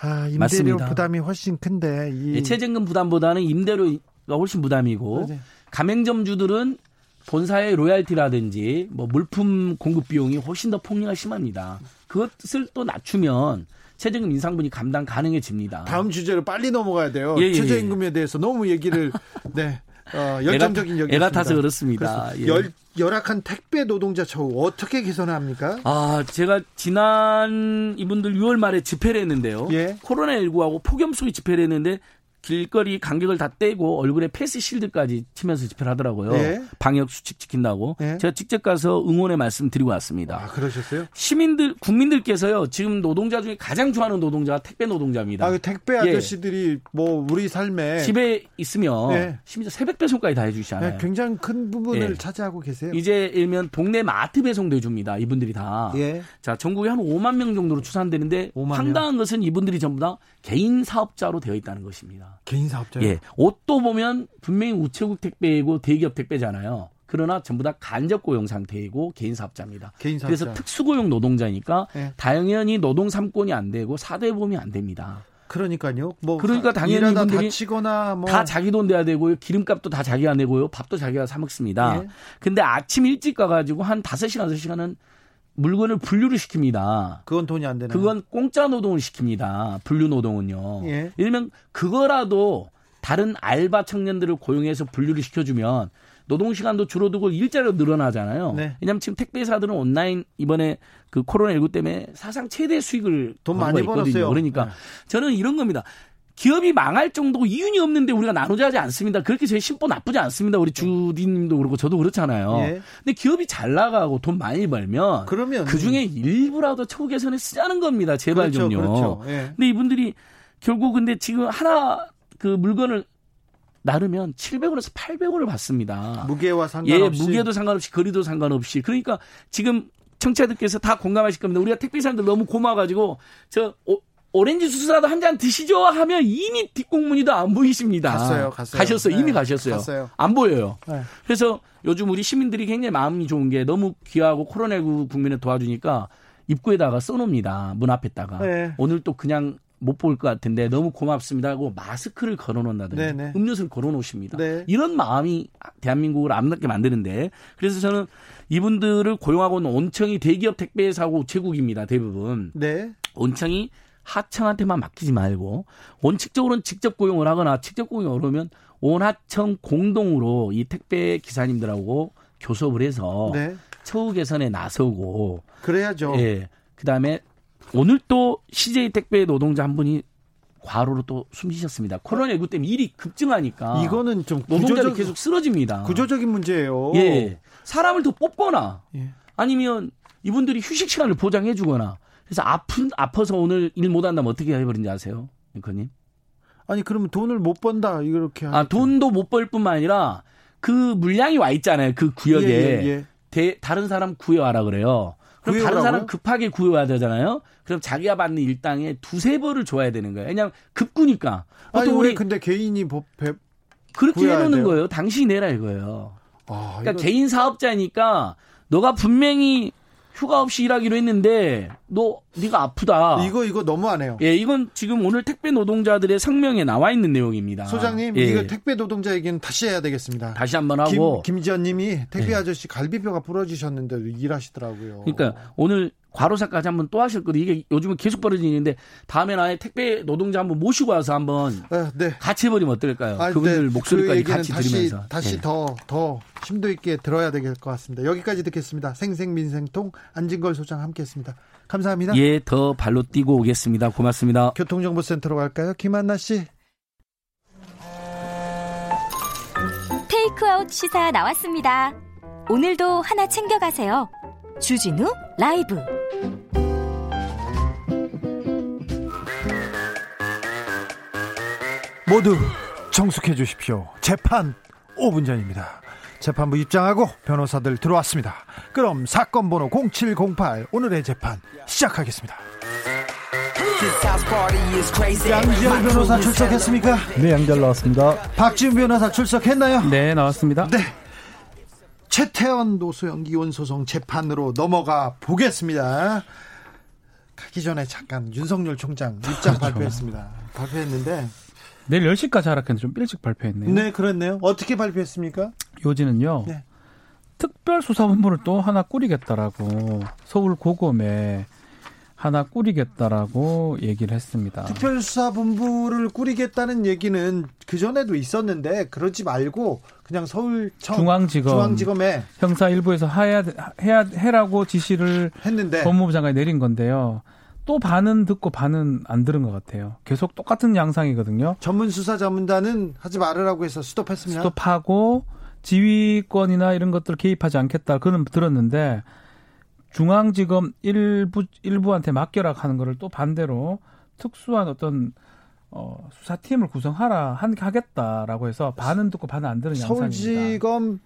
아, 임대료 맞습니다. 부담이 훨씬 큰데 이 예, 최저임금 부담보다는 임대료가 훨씬 부담이고 맞아 가맹점주들은 본사의 로얄티라든지 뭐 물품 공급 비용이 훨씬 더 폭리가 심합니다. 그것을 또 낮추면 최저임금 인상분이 감당 가능해집니다. 다음 주제로 빨리 넘어가야 돼요. 예, 예, 예. 최저임금에 대해서 너무 얘기를 네 어, 열정적인 얘기 애가 타서 그렇습니다. 예. 열, 열악한 택배 노동자 처우 어떻게 개선합니까? 아, 제가 지난 이분들 6월 말에 집회를 했는데요. 예. 코로나19하고 폭염 속에 집회를 했는데 길거리 간격을 다 떼고 얼굴에 패스 실드까지 치면서 집회를 하더라고요. 네. 방역 수칙 지킨다고. 네. 제가 직접 가서 응원의 말씀 드리고 왔습니다. 아, 그러셨어요? 시민들, 국민들께서요, 지금 노동자 중에 가장 좋아하는 노동자가 택배 노동자입니다. 아, 그 택배 예. 아저씨들이 예. 뭐, 우리 삶에. 집에 있으면 네. 심지어 새벽 배송까지 다 해주시잖아요. 네, 굉장히 큰 부분을 예. 차지하고 계세요. 이제 일면 동네 마트 배송도 해줍니다. 이분들이 다. 예. 자, 전국에 한 5만 명 정도로 추산되는데 5만 황당한 것은 이분들이 전부 다 개인 사업자로 되어 있다는 것입니다. 개인 사업자요? 예. 옷도 보면 분명히 우체국 택배이고 대기업 택배잖아요. 그러나 전부 다 간접 고용 상태이고 개인 사업자입니다. 개인 사업자. 그래서 특수 고용 노동자니까 네. 당연히 노동 삼권이 안 되고 사대보험이 안 됩니다. 그러니까요. 뭐 그러니까 당연히 다치거나 뭐. 다 자기 돈 내야 되고요. 기름값도 다 자기가 내고요. 밥도 자기가 사 먹습니다. 예. 근데 아침 일찍 가 가지고 한 5시간, 6시간은 물건을 분류를 시킵니다. 그건 돈이 안 되나요? 그건 공짜 노동을 시킵니다. 분류 노동은요. 예. 들면 그거라도 다른 알바 청년들을 고용해서 분류를 시켜주면 노동 시간도 줄어들고 일자리도 늘어나잖아요. 네. 왜냐하면 지금 택배사들은 온라인 이번에 그 코로나 19 때문에 사상 최대 수익을 돈 많이 벌었어요. 그러니까 네. 저는 이런 겁니다. 기업이 망할 정도 이윤이 없는데 우리가 나누자 하지 않습니다. 그렇게 제 심보 나쁘지 않습니다. 우리 주디님도 그렇고 저도 그렇잖아요. 예. 근데 기업이 잘 나가고 돈 많이 벌면 그러면 그 중에 일부라도 처우 개선에 쓰자는 겁니다. 제발 그렇죠, 좀요. 그렇죠. 예. 근데 이분들이 결국 근데 지금 하나 그 물건을 나르면 700원에서 800원을 받습니다. 무게와 상관없이. 예, 무게도 상관없이 거리도 상관없이. 그러니까 지금 청취자들께서 다 공감하실 겁니다. 우리가 택배 사람들 너무 고마워가지고 저 오렌지 주스라도 한 잔 드시죠 하면 이미 뒷공문이도 안 보이십니다. 갔어요, 갔어요. 가셨어요. 이미 네, 가셨어요. 갔어요. 안 보여요. 네. 그래서 요즘 우리 시민들이 굉장히 마음이 좋은 게 너무 귀하고 코로나19 국민을 도와주니까 입구에다가 써놓습니다. 문 앞에다가. 네. 오늘 또 그냥 못 볼 것 같은데 너무 고맙습니다 하고 마스크를 걸어놓는다든지 네, 네. 음료수를 걸어놓으십니다. 네. 이런 마음이 대한민국을 아름답게 만드는데 그래서 저는 이분들을 고용하고 있는 온청이 대기업 택배사고 우체국입니다. 대부분. 네. 온청이 하청한테만 맡기지 말고 원칙적으로는 직접 고용을 하거나 직접 고용을 하면 온하청 공동으로 이 택배 기사님들하고 교섭을 해서 네. 처우 개선에 나서고 그래야죠. 예. 그다음에 오늘 또 CJ 택배 노동자 한 분이 과로로 또 숨지셨습니다. 코로나19 때문에 일이 급증하니까 이거는 좀 노동자들이 계속 쓰러집니다. 구조적인 문제예요. 예. 사람을 더 뽑거나 예. 아니면 이분들이 휴식 시간을 보장해 주거나 그래서 아픈 아파서 오늘 일 못 한다면 어떻게 해버린지 아세요, 앵커님? 아니 그러면 돈을 못 번다 이렇게. 아 돈도 못 벌 뿐만 아니라 그 물량이 와 있잖아요 그 구역에 예, 예, 예. 대, 다른 사람 구해와라 그래요. 그럼 구해오라고요? 다른 사람 급하게 구해와야 되잖아요. 그럼 자기가 받는 일당에 두세 벌을 줘야 되는 거예요. 왜냐하면 급구니까. 아니 우리 근데 개인이 법 그렇게 해놓는 돼요? 거예요. 당신이 내라 이거예요. 아, 그러니까 이거... 개인 사업자니까 너가 분명히 휴가 없이 일하기로 했는데 너 네가 아프다. 이거 이거 너무하네요. 예, 이건 지금 오늘 택배 노동자들의 성명에 나와 있는 내용입니다. 소장님, 예. 이거 택배 노동자 얘기는 다시 해야 되겠습니다. 다시 한번 하고 김, 김지연님이 택배 예. 아저씨 갈비뼈가 부러지셨는데 일하시더라고요. 그러니까 오늘 과로사까지 한번 또 하셨거든요. 이게 요즘은 계속 벌어지는데 다음에 아예 택배 노동자 한번 모시고 와서 한번 아, 네. 같이 해버리면 어떨까요? 아, 그분들 네. 목소리까지 그 같이 다시, 들으면서 다시 더더 네. 더 심도 있게 들어야 될 것 같습니다. 여기까지 듣겠습니다. 생생민생통 안진걸 소장 함께했습니다. 감사합니다. 예, 더 발로 뛰고 오겠습니다. 고맙습니다. 교통정보센터로 갈까요? 김한나 씨. 테이크아웃 시사 나왔습니다. 오늘도 하나 챙겨가세요. 주진우 라이브 모두 정숙해 주십시오. 재판 5분 전입니다. 재판부 입장하고 변호사들 들어왔습니다. 그럼 사건 번호 0708 오늘의 재판 시작하겠습니다. 양지열 변호사 출석했습니까? 네, 양지열 나왔습니다. 박지훈 변호사 출석했나요? 네, 나왔습니다. 네. 최태원 노소영 기원 소송 재판으로 넘어가 보겠습니다. 가기 전에 잠깐 윤석열 총장 입장 그렇죠. 발표했습니다. 발표했는데 내일 10시까지 하락했는데 좀 일찍 발표했네요. 네, 그렇네요. 어떻게 발표했습니까? 요지는요. 네. 특별수사본부를 또 하나 꾸리겠다라고 서울 고검에 하나 꾸리겠다라고 얘기를 했습니다. 특별수사본부를 꾸리겠다는 얘기는 그 전에도 있었는데 그러지 말고 그냥 서울청 중앙지검 중앙지검에 형사 일부에서 해야 해야 해라고 지시를 했는데 법무부 장관이 내린 건데요. 또 반은 듣고 반은 안 들은 것 같아요. 계속 똑같은 양상이거든요. 전문 수사 자문단은 하지 말으라고 해서 스톱했습니다. 스톱하고 지휘권이나 이런 것들 개입하지 않겠다. 그는 들었는데 중앙지검 일부 일부한테 맡겨라 하는 거를 또 반대로 특수한 어떤 어, 수사팀을 구성하라 한, 하겠다라고 해서 반은 듣고 반은 안 들은 양상입니다. 서울지검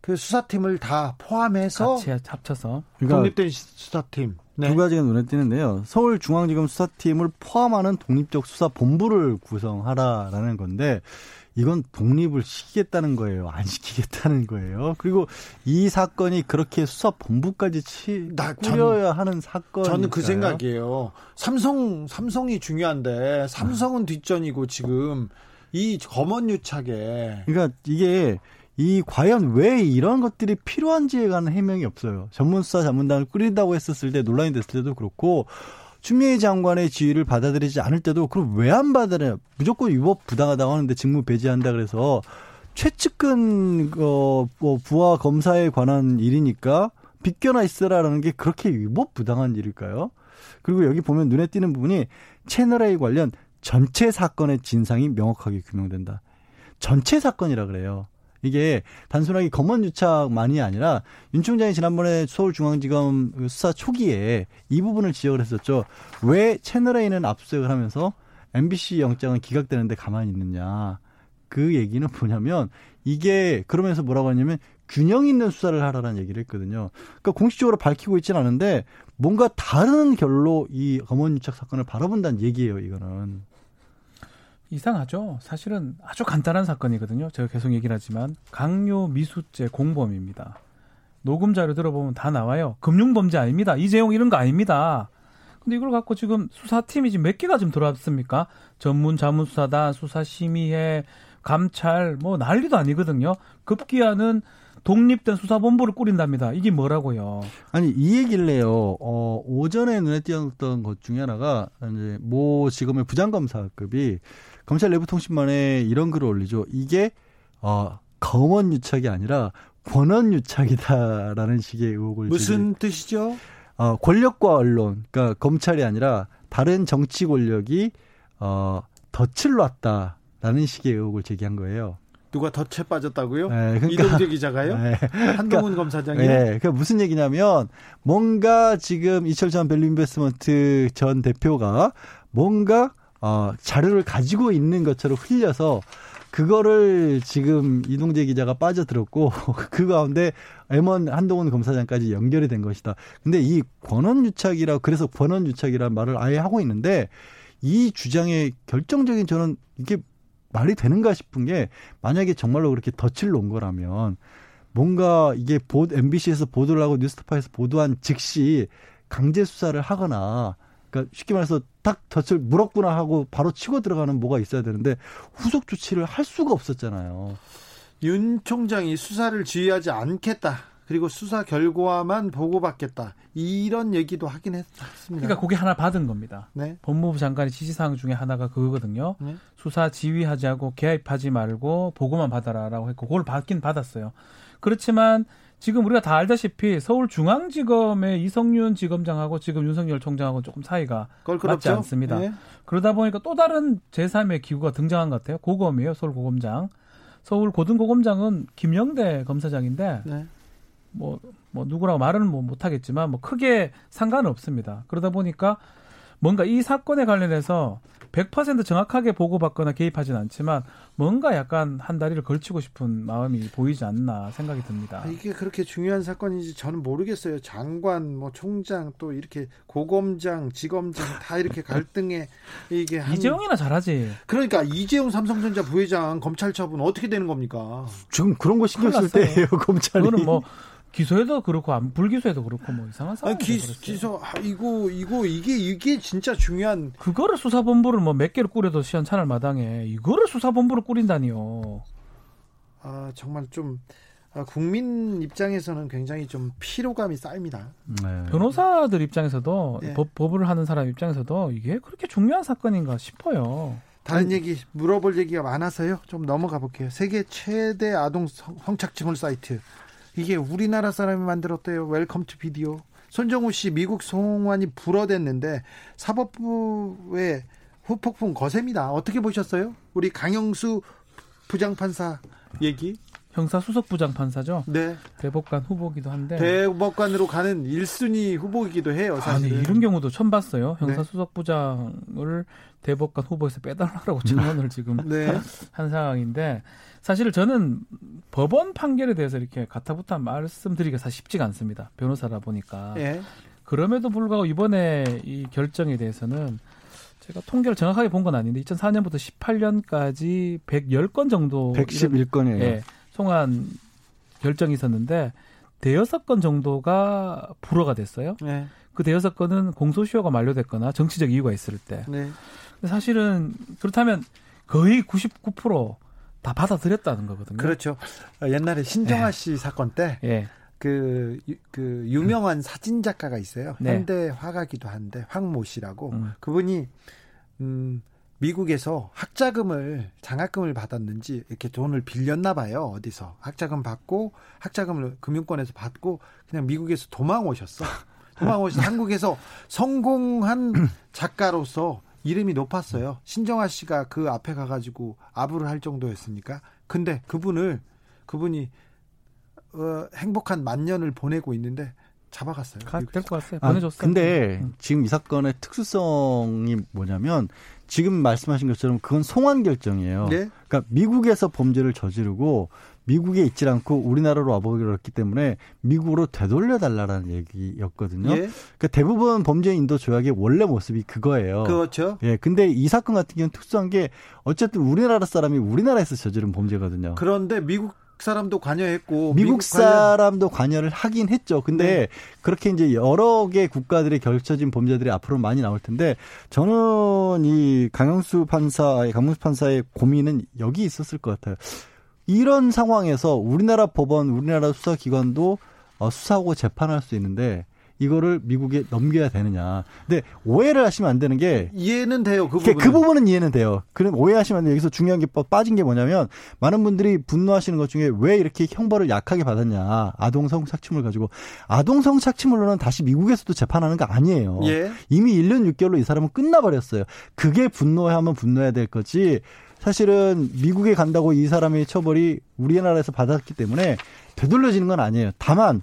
그 수사팀을 다 포함해서 같이 합쳐서 그러니까 독립된 수사팀 네. 두 가지가 눈에 띄는데요. 서울중앙지검 수사팀을 포함하는 독립적 수사본부를 구성하라라는 건데 이건 독립을 시키겠다는 거예요. 안 시키겠다는 거예요. 그리고 이 사건이 그렇게 수사 본부까지 치 꾸려야 하는 사건. 저는 그 생각이에요. 삼성 삼성이 중요한데 삼성은 뒷전이고 지금 이 검언 유착에. 그러니까 이게 이 과연 왜 이런 것들이 필요한지에 관한 해명이 없어요. 전문 수사 자문단을 꾸린다고 했었을 때 논란이 됐을 때도 그렇고 추미애 장관의 지휘를 받아들이지 않을 때도 그럼 왜 안 받아들여요? 무조건 위법 부당하다고 하는데 직무 배제한다 그래서 최측근 어, 뭐 부하 검사에 관한 일이니까 비껴나 있으라라는 게 그렇게 위법 부당한 일일까요? 그리고 여기 보면 눈에 띄는 부분이 채널 A 관련 전체 사건의 진상이 명확하게 규명된다. 전체 사건이라 그래요. 이게 단순하게 검언 유착만이 아니라 윤 총장이 지난번에 서울중앙지검 수사 초기에 이 부분을 지적을 했었죠. 왜 채널A는 압수수색을 하면서 MBC 영장은 기각되는데 가만히 있느냐. 그 얘기는 뭐냐면 이게 그러면서 뭐라고 하냐면 균형 있는 수사를 하라는 얘기를 했거든요. 그러니까 공식적으로 밝히고 있지는 않은데 뭔가 다른 결로 이 검언 유착 사건을 바라본다는 얘기예요, 이거는. 이상하죠. 사실은 아주 간단한 사건이거든요. 제가 계속 얘기를 하지만 강요 미수죄 공범입니다. 녹음 자료 들어보면 다 나와요. 금융 범죄 아닙니다. 이재용 이런 거 아닙니다. 근데 이걸 갖고 지금 수사팀이 지금 몇 개가 좀 들어왔습니까? 전문 자문수사단, 수사심의회, 감찰, 뭐 난리도 아니거든요. 급기야는 독립된 수사본부를 꾸린답니다. 이게 뭐라고요? 아니 이 해요. 어, 오전에 눈에 띄었던 것 중에 하나가 이제 모 지검의 부장검사급이 검찰 내부통신만에 이런 글을 올리죠. 이게 어, 검언 유착이 아니라 권언 유착이다라는 식의 의혹을 무슨 제기. 뜻이죠? 어, 권력과 언론, 그러니까 검찰이 아니라 다른 정치 권력이 어, 덫을 놨다라는 식의 의혹을 제기한 거예요. 누가 덫에 빠졌다고요? 네, 그러니까, 이동재 기자가요? 네, 한동훈 그러니까, 검사장이? 네, 그러니까 무슨 얘기냐면 뭔가 지금 이철 전 밸류인베스트먼트 전 대표가 뭔가 어, 자료를 가지고 있는 것처럼 흘려서 그거를 지금 이동재 기자가 빠져들었고 그 가운데 M1 한동훈 검사장까지 연결이 된 것이다. 근데 이 권한유착이라 그래서 권한유착이라는 말을 아예 하고 있는데 이 주장의 결정적인 저는 이게 말이 되는가 싶은 게 만약에 정말로 그렇게 덫을 놓은 거라면 뭔가 이게 보, MBC에서 보도를 하고 뉴스타파에서 보도한 즉시 강제 수사를 하거나 그러니까 쉽게 말해서 딱 덫을 물었구나 하고 바로 치고 들어가는 뭐가 있어야 되는데 후속 조치를 할 수가 없었잖아요. 윤 총장이 수사를 지휘하지 않겠다. 그리고 수사 결과만 보고받겠다. 이런 얘기도 하긴 했습니다. 그러니까 그게 하나 받은 겁니다. 네. 법무부 장관의 지시사항 중에 하나가 그거거든요. 네. 수사 지휘하지 않고 개입하지 말고 보고만 받아라라고 했고 그걸 받긴 받았어요. 그렇지만 지금 우리가 다 알다시피 서울중앙지검의 이성윤 지검장하고 지금 윤석열 총장하고 조금 사이가 껄끄럽죠? 맞지 않습니다. 네. 그러다 보니까 또 다른 제3의 기구가 등장한 것 같아요. 고검이에요. 서울고검장. 서울고등고검장은 김영대 검사장인데 네. 뭐, 뭐 누구라고 말은 뭐 못하겠지만 뭐 크게 상관은 없습니다. 그러다 보니까 뭔가 이 사건에 관련해서 100% 정확하게 보고받거나 개입하지는 않지만 뭔가 약간 한 다리를 걸치고 싶은 마음이 보이지 않나 생각이 듭니다. 아, 이게 그렇게 중요한 사건인지 저는 모르겠어요. 장관, 뭐 총장 또 이렇게 고검장, 지검장 다 이렇게 갈등에 이게 한... 이재용이나 잘하지. 그러니까 이재용 삼성전자 부회장 검찰 처분 어떻게 되는 겁니까? 지금 그런 거 신경 쓸 때예요, 검찰이. 그거는 뭐 기소해도 그렇고 안 불기소해도 그렇고 뭐 이상한 상황이 기, 기소 아, 이거 이거 이게 이게 진짜 중요한 그거를 수사본부를 뭐 몇 개를 꾸려도 시원찮을 마당에 이거를 수사본부를 꾸린다니요. 아 정말 좀 아, 국민 입장에서는 굉장히 좀 피로감이 쌓입니다. 네. 변호사들 입장에서도 네. 법, 법을 하는 사람 입장에서도 이게 그렇게 중요한 사건인가 싶어요. 다른 얘기 물어볼 얘기가 많아서요. 좀 넘어가 볼게요. 세계 최대 아동 성착취물 사이트 이게 우리나라 사람이 만들었대요. 웰컴 투 비디오. 손정우 씨 미국 송환이 불허됐는데 사법부의 후폭풍 거셉니다. 어떻게 보셨어요? 우리 강영수 부장판사 얘기? 형사 수석 부장판사죠. 네. 대법관 후보기도 한데. 대법관으로 가는 1순위 후보이기도 해요. 사실 아니 이런 경우도 처음 봤어요. 형사 네. 수석 부장을 대법관 후보에서 빼달라고 증언을 지금 네. 한 상황인데 사실 저는 법원 판결에 대해서 이렇게 가타부타 말씀드리기가 사실 쉽지가 않습니다. 변호사라 보니까. 예. 그럼에도 불구하고 이번에 이 결정에 대해서는 제가 통계를 정확하게 본 건 아닌데 2004년부터 18년까지 110건 정도 111건이에요. 예, 송환 결정이 있었는데 대여섯 건 정도가 불허가 됐어요. 네. 그 대여섯 건은 공소시효가 만료됐거나 정치적 이유가 있을 때. 네. 사실은 그렇다면 거의 99%다 받아들였다는 거거든요. 그렇죠. 옛날에 신정아 네. 씨 사건 때 네. 그, 그, 유명한 사진 작가가 있어요. 네. 현대 화가기도 한데, 황모 씨라고. 음. 그분이, 음, 미국에서 학자금을, 장학금을 받았는지, 이렇게 돈을 빌렸나 봐요. 어디서. 학자금 받고, 학자금을 금융권에서 받고, 그냥 미국에서 도망 오셨어. 도망 오셔서 한국에서 성공한 작가로서 이름이 높았어요. 신정아 씨가 그 앞에 가가지고 아부를 할 정도였으니까. 근데 그분을 그분이 어, 행복한 만년을 보내고 있는데 잡아갔어요. 데리고 갔어요. 보내줬어요. 아, 근데 응. 지금 이 사건의 특수성이 뭐냐면 지금 말씀하신 것처럼 그건 송환 결정이에요. 네? 그러니까 미국에서 범죄를 저지르고 미국에 있지 않고 우리나라로 와버렸기 때문에 미국으로 되돌려 달라라는 얘기였거든요. 예? 그러니까 대부분 범죄 인도 조약의 원래 모습이 그거예요. 그렇죠. 예. 근데 이 사건 같은 경우는 특수한 게 어쨌든 우리나라 사람이 우리나라에서 저지른 범죄거든요. 그런데 미국 사람도 관여했고 미국, 미국 사람도 관여 를 하긴 했죠. 근데 네. 그렇게 이제 여러 개 국가들이 결쳐진 범죄들이 앞으로 많이 나올 텐데 저는 이 강영수 판사, 강영수 판사의 고민은 여기 있었을 것 같아요. 이런 상황에서 우리나라 법원, 우리나라 수사기관도 어, 수사하고 재판할 수 있는데 이거를 미국에 넘겨야 되느냐. 근데 오해를 하시면 안 되는 게 이해는 돼요. 그, 부분은. 그 부분은 이해는 돼요. 그럼 오해하시면 안 돼요. 여기서 중요한 게 빠진 게 뭐냐면 많은 분들이 분노하시는 것 중에 왜 이렇게 형벌을 약하게 받았냐. 아동 성 착취물 가지고 아동 성 착취물로는 다시 미국에서도 재판하는 거 아니에요. 예. 이미 1년 6개월로 이 사람은 끝나버렸어요. 그게 분노하면 분노해야 될 거지. 사실은 미국에 간다고 이 사람의 처벌이 우리나라에서 받았기 때문에 되돌려지는 건 아니에요. 다만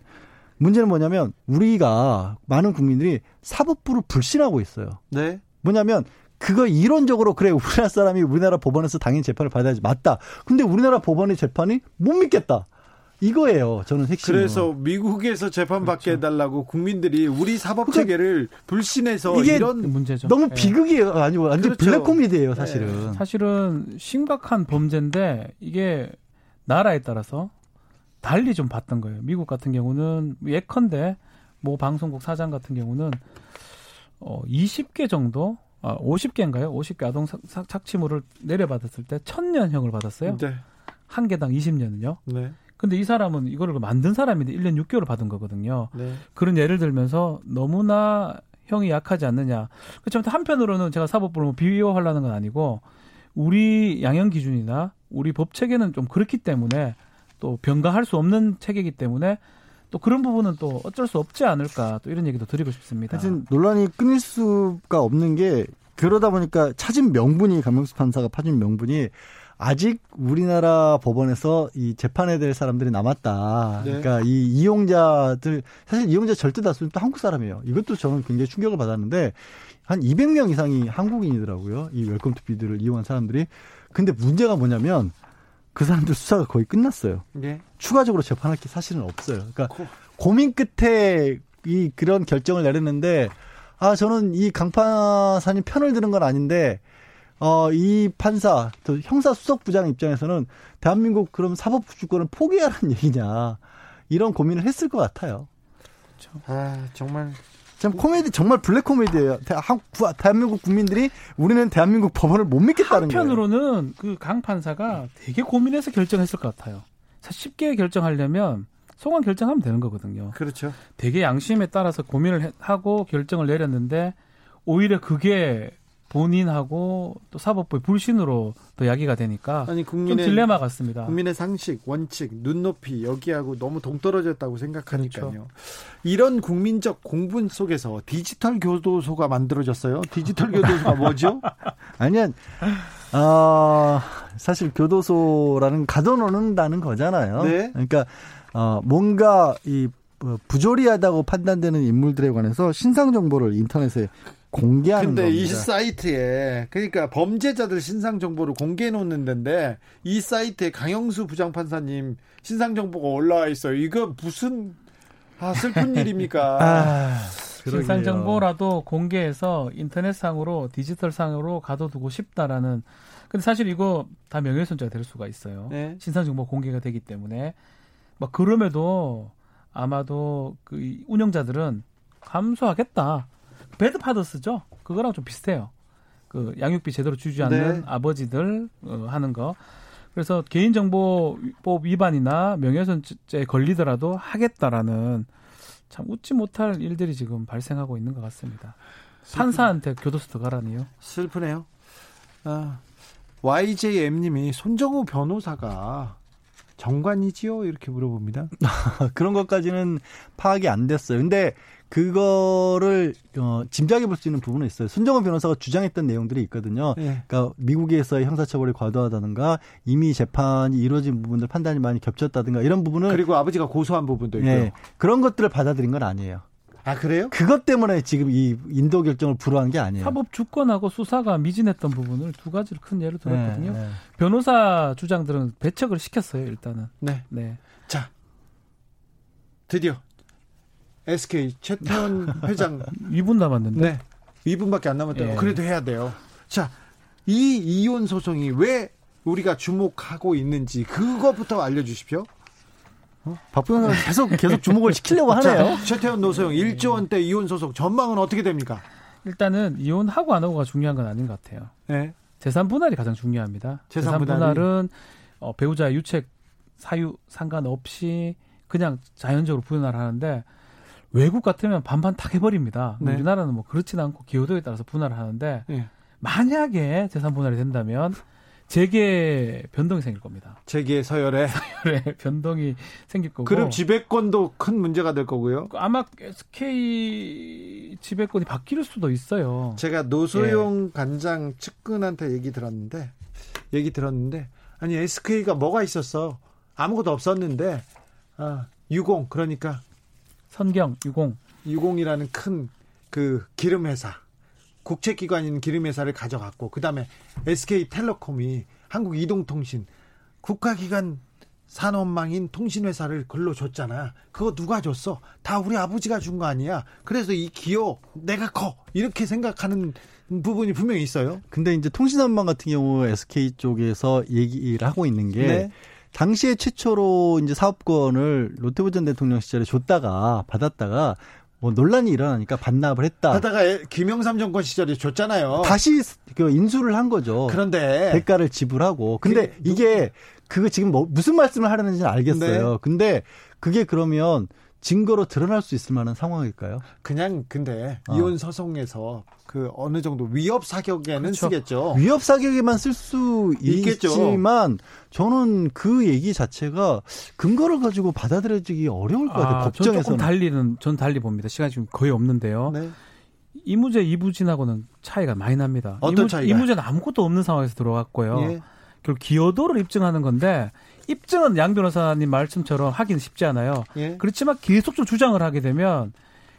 문제는 뭐냐면 우리가 많은 국민들이 사법부를 불신하고 있어요. 네. 뭐냐면 그거 이론적으로 그래 우리나라 사람이 우리나라 법원에서 당연히 재판을 받아야지 맞다. 근데 우리나라 법원의 재판이 못 믿겠다. 이거예요. 저는 핵심. 그래서 미국에서 재판받게 그렇죠. 해달라고 국민들이 우리 사법 체계를 불신해서 이게 이런 문제죠. 너무 네. 비극이에요. 아니고 완전 그렇죠. 블랙 코미디예요, 네. 사실은. 네. 사실은 심각한 범죄인데 이게 나라에 따라서 달리 좀 봤던 거예요. 미국 같은 경우는 예컨대 뭐 방송국 사장 같은 경우는 어 20개 정도 아 50개인가요? 50개 아동 착취물을 내려받았을 때 천년형을 받았어요. 네. 한 개당 20년은요. 네. 근데 이 사람은 이거를 만든 사람인데 1년 6개월을 받은 거거든요. 네. 그런 예를 들면서 너무나 형이 약하지 않느냐. 그렇지만 한편으로는 제가 사법부를 뭐 비호하려는 건 아니고 우리 양형 기준이나 우리 법 체계는 좀 그렇기 때문에 또 변경할 수 없는 체계이기 때문에 또 그런 부분은 또 어쩔 수 없지 않을까 또 이런 얘기도 드리고 싶습니다. 하여튼 논란이 끊일 수가 없는 게 그러다 보니까 찾은 명분이 강영수 판사가 밝힌 명분이 아직 우리나라 법원에서 이 재판해야 될 사람들이 남았다. 네. 그러니까 이 이용자들 사실 이용자 절대 다수는 또 한국 사람이에요. 이것도 저는 굉장히 충격을 받았는데 한 200명 이상이 한국인이더라고요. 이 웰컴 투 비디오를 이용한 사람들이. 근데 문제가 뭐냐면 그 사람들 수사가 거의 끝났어요. 네. 추가적으로 재판할 게 사실은 없어요. 그러니까 고... 고민 끝에 이 그런 결정을 내렸는데 아 저는 이 강판사님 편을 드는 건 아닌데 어, 이 판사, 또 형사 수석 부장 입장에서는 대한민국 그럼 사법 주권을 포기하라는 얘기냐 이런 고민을 했을 것 같아요. 그렇죠. 아 정말 참 코미디 정말 블랙 코미디예요. 대한민국 국민들이 우리는 대한민국 법원을 못 믿겠다는 거예요. 한편으로는 그 강 판사가 되게 고민해서 결정했을 것 같아요. 쉽게 결정하려면 소관 결정하면 되는 거거든요. 그렇죠. 되게 양심에 따라서 고민을 하고 결정을 내렸는데 오히려 그게 본인하고 또 사법부의 불신으로 또 야기가 되니까 아니 국민의 딜레마 같습니다. 국민의 상식, 원칙, 눈높이 여기하고 너무 동떨어졌다고 생각하니까요. 그렇죠. 이런 국민적 공분 속에서 디지털 교도소가 만들어졌어요. 디지털 교도소가 뭐죠? 아니야. 어, 사실 교도소라는 가둬놓는다는 거잖아요. 네. 그러니까 어, 뭔가 이 어, 부조리하다고 판단되는 인물들에 관해서 신상 정보를 인터넷에 공개하는 근데 겁니다. 이 사이트에 그러니까 범죄자들 신상 정보를 공개해 놓는 데인데 이 사이트에 강영수 부장판사님 신상 정보가 올라와 있어요. 이거 무슨 아 슬픈 일입니까? 아, 신상 정보라도 공개해서 인터넷상으로 디지털상으로 가둬두고 싶다라는 근데 사실 이거 다 명예훼손죄가 될 수가 있어요. 네. 신상 정보 공개가 되기 때문에 막 그럼에도 아마도 그 운영자들은 감수하겠다. 배드 파더스죠. 그거랑 좀 비슷해요. 그 양육비 제대로 주지 않는 네. 아버지들 어, 하는 거. 그래서 개인정보법 위반이나 명예훼손죄에 걸리더라도 하겠다라는 참 웃지 못할 일들이 지금 발생하고 있는 것 같습니다. 판사한테 교도소 들어가라니요. 슬프네요. 아, YJM님이 손정우 변호사가 정관이지요? 이렇게 물어봅니다. 그런 것까지는 파악이 안 됐어요. 근데 그거를 어, 짐작해 볼 수 있는 부분은 있어요. 손정원 변호사가 주장했던 내용들이 있거든요. 네. 그러니까 미국에서의 형사처벌이 과도하다든가 이미 재판이 이루어진 부분들 판단이 많이 겹쳤다든가 이런 부분을 그리고 아버지가 고소한 부분도 있고요. 네. 그런 것들을 받아들인 건 아니에요. 아 그래요? 그것 때문에 지금 이 인도 결정을 불허한 게 아니에요. 사법 주권하고 수사가 미진했던 부분을 두 가지를 큰 예로 들었거든요. 네, 네. 변호사 주장들은 배척을 시켰어요 일단은. 네. 네. 자 드디어 SK 최태원 회장 2분 남았는데. 네. 2분밖에 안 남았대요. 예. 그래도 해야 돼요. 자, 이 이혼 소송이 왜 우리가 주목하고 있는지 그것부터 알려 주십시오. 어? 박부영 계속 계속 주목을 시키려고 하네요. 자, 최태원 노소영 1조 원대 이혼 소송 전망은 어떻게 됩니까? 일단은 이혼하고 안 하고가 중요한 건 아닌 것 같아요. 네. 재산 분할이 가장 중요합니다. 재산, 재산 분할은 어, 배우자의 유책 사유 상관없이 그냥 자연적으로 분할을 하는데 외국 같으면 반반 탁 해버립니다. 네. 우리나라는 뭐 그렇진 않고 기호도에 따라서 분할을 하는데 네. 만약에 재산 분할이 된다면 재계 변동이 생길 겁니다. 재계 서열에 서열에 변동이 생길 거고. 그럼 지배권도 큰 문제가 될 거고요. 아마 SK 지배권이 바뀔 수도 있어요. 제가 노소용 예. 간장 측근한테 얘기 들었는데 얘기 들었는데 아니 SK가 뭐가 있었어? 아무것도 없었는데 아, 유공 그러니까 선경, 유공. 유공이라는 큰 그 기름 회사, 국책기관인 기름 회사를 가져갔고 그다음에 SK텔레콤이 한국 이동통신 국가기관 산업망인 통신회사를 걸로 줬잖아. 그거 누가 줬어? 다 우리 아버지가 준 거 아니야. 그래서 이 기업 내가 커 이렇게 생각하는 부분이 분명히 있어요. 근데 이제 통신산망 같은 경우 SK 쪽에서 얘기를 하고 있는 게 네. 당시에 최초로 이제 사업권을 롯데부 전 대통령 시절에 줬다가 받았다가 뭐 논란이 일어나니까 반납을 했다. 하다가 김영삼 정권 시절에 줬잖아요. 다시 그 인수를 한 거죠. 그런데 대가를 지불하고. 근데 그, 이게 그거 지금 뭐 무슨 말씀을 하려는지는 알겠어요. 네. 근데 그게 그러면 증거로 드러날 수 있을 만한 상황일까요? 그냥 근데 어. 이혼 소송에서 그 어느 정도 위협 사격에는 그렇죠. 쓰겠죠. 위협 사격에만 쓸 수 있겠지만 저는 그 얘기 자체가 근거를 가지고 받아들여지기 어려울 것 같아요. 아, 법정에서 조금 달리는 전 달리 봅니다. 시간이 지금 거의 없는데요. 네. 이무제 이부진하고는 차이가 많이 납니다. 어떤 차이가? 이무제는 아무것도 없는 상황에서 들어왔고요. 예. 결국 기여도를 입증하는 건데 입증은 양 변호사님 말씀처럼 하긴 쉽지 않아요. 예. 그렇지만 계속적으로 주장을 하게 되면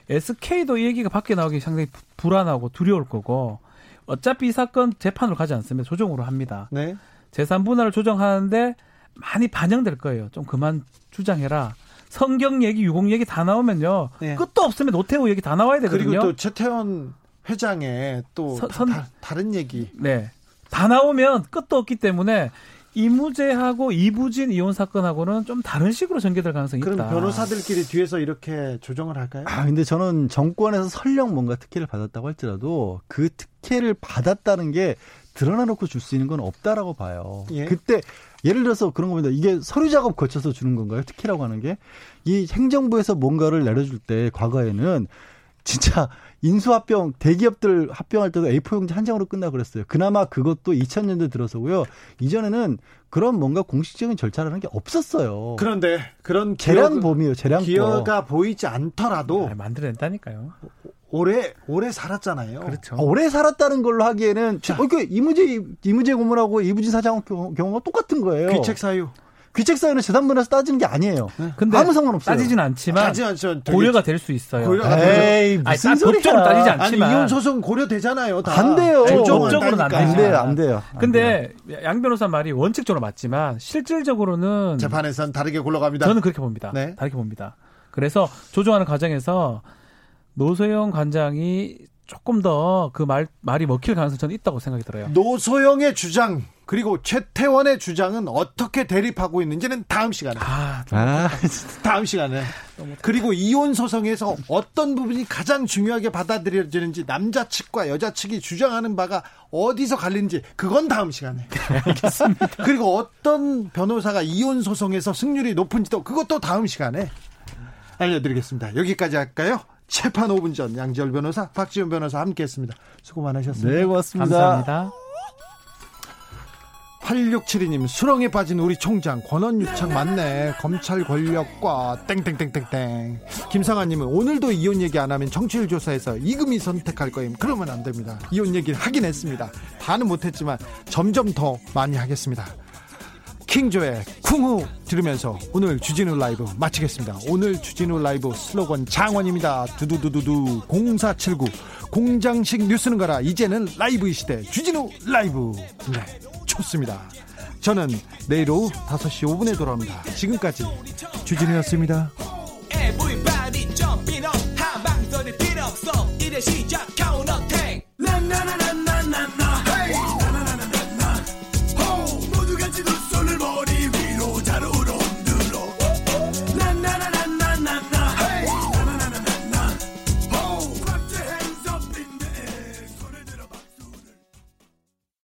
SK도 이 얘기가 밖에 나오기 상당히 불안하고 두려울 거고 어차피 이 사건 재판으로 가지 않습니다. 조정으로 합니다. 네. 재산 분할을 조정하는데 많이 반영될 거예요. 좀 그만 주장해라. 성경 얘기, 유공 얘기 다 나오면요. 네. 끝도 없으면 노태우 얘기 다 나와야 되거든요. 그리고 또 최태원 회장의 또 서, 선, 다, 다른 얘기. 네. 다 나오면 끝도 없기 때문에 이무재하고 이부진 이혼 사건하고는 좀 다른 식으로 전개될 가능성이 그럼 있다. 그럼 변호사들끼리 뒤에서 이렇게 조정을 할까요? 아, 근데 저는 정권에서 설령 뭔가 특혜를 받았다고 할지라도 그 특혜를 받았다는 게 드러나놓고 줄 수 있는 건 없다라고 봐요. 예. 그때 예를 들어서 그런 겁니다. 이게 서류 작업 거쳐서 주는 건가요? 특혜라고 하는 게 이 행정부에서 뭔가를 내려줄 때 과거에는 진짜 인수합병 대기업들 합병할 때도 A4 용지 한 장으로 끝나 그랬어요. 그나마 그것도 2000년대 들어서고요. 이전에는 그런 뭔가 공식적인 절차라는 게 없었어요. 그런데 그런 재량범이에요. 재량 기여가 보이지 않더라도 아, 만들어냈다니까요. 오래 오래 살았잖아요. 그렇죠. 아, 오래 살았다는 걸로 하기에는 자, 어, 그 이무재 이무재 고문하고 이부진 사장 경우가 똑같은 거예요. 귀책 사유. 귀책 사유는 재산분에서 따지는 게 아니에요. 네. 근데 아무 상관없어요. 따지진 않지만 따지 않죠. 고려가 될 수 있어요. 고려가 에이, 무슨 아니, 법적으로 따지지 않지만 아니, 이혼 소송 고려되잖아요. 다. 안 돼요. 법적으로는 안, 안 돼요. 안 돼요. 안 근데 돼요. 양 변호사 말이 원칙적으로 맞지만 실질적으로는 재판에선 다르게 굴러갑니다. 저는 그렇게 봅니다. 네. 다르게 봅니다. 그래서 조정하는 과정에서 노소영 관장이 조금 더 그 말, 말이 먹힐 가능성이 저는 있다고 생각이 들어요. 노소영의 주장, 그리고 최태원의 주장은 어떻게 대립하고 있는지는 다음 시간에. 아, 아 다음 시간에. 그리고 이혼 소송에서 어떤 부분이 가장 중요하게 받아들여지는지 남자 측과 여자 측이 주장하는 바가 어디서 갈리는지 그건 다음 시간에. 알겠습니다. 그리고 어떤 변호사가 이혼 소송에서 승률이 높은지도 그것도 다음 시간에 알려드리겠습니다. 여기까지 할까요? 재판 5분 전 양지열 변호사, 박지훈 변호사 함께했습니다. 수고 많으셨습니다. 네, 고맙습니다. 감사합니다. 8672님 수렁에 빠진 우리 총장 권원유착 맞네 검찰 권력과 땡땡땡땡땡 김상아님은 오늘도 이혼 얘기 안 하면 정치율 조사에서 이금희 선택할 거임 그러면 안 됩니다 이혼 얘기를 하긴 했습니다 다는 못했지만 점점 더 많이 하겠습니다 킹조의 쿵후 들으면서 오늘 주진우 라이브 마치겠습니다. 오늘 주진우 라이브 슬로건 장원입니다. 두두두두두 0479 공장식 뉴스는 가라 이제는 라이브 이 시대 주진우 라이브 네 좋습니다. 저는 내일 오후 5시 5분에 돌아옵니다. 지금까지 주진우였습니다. 시작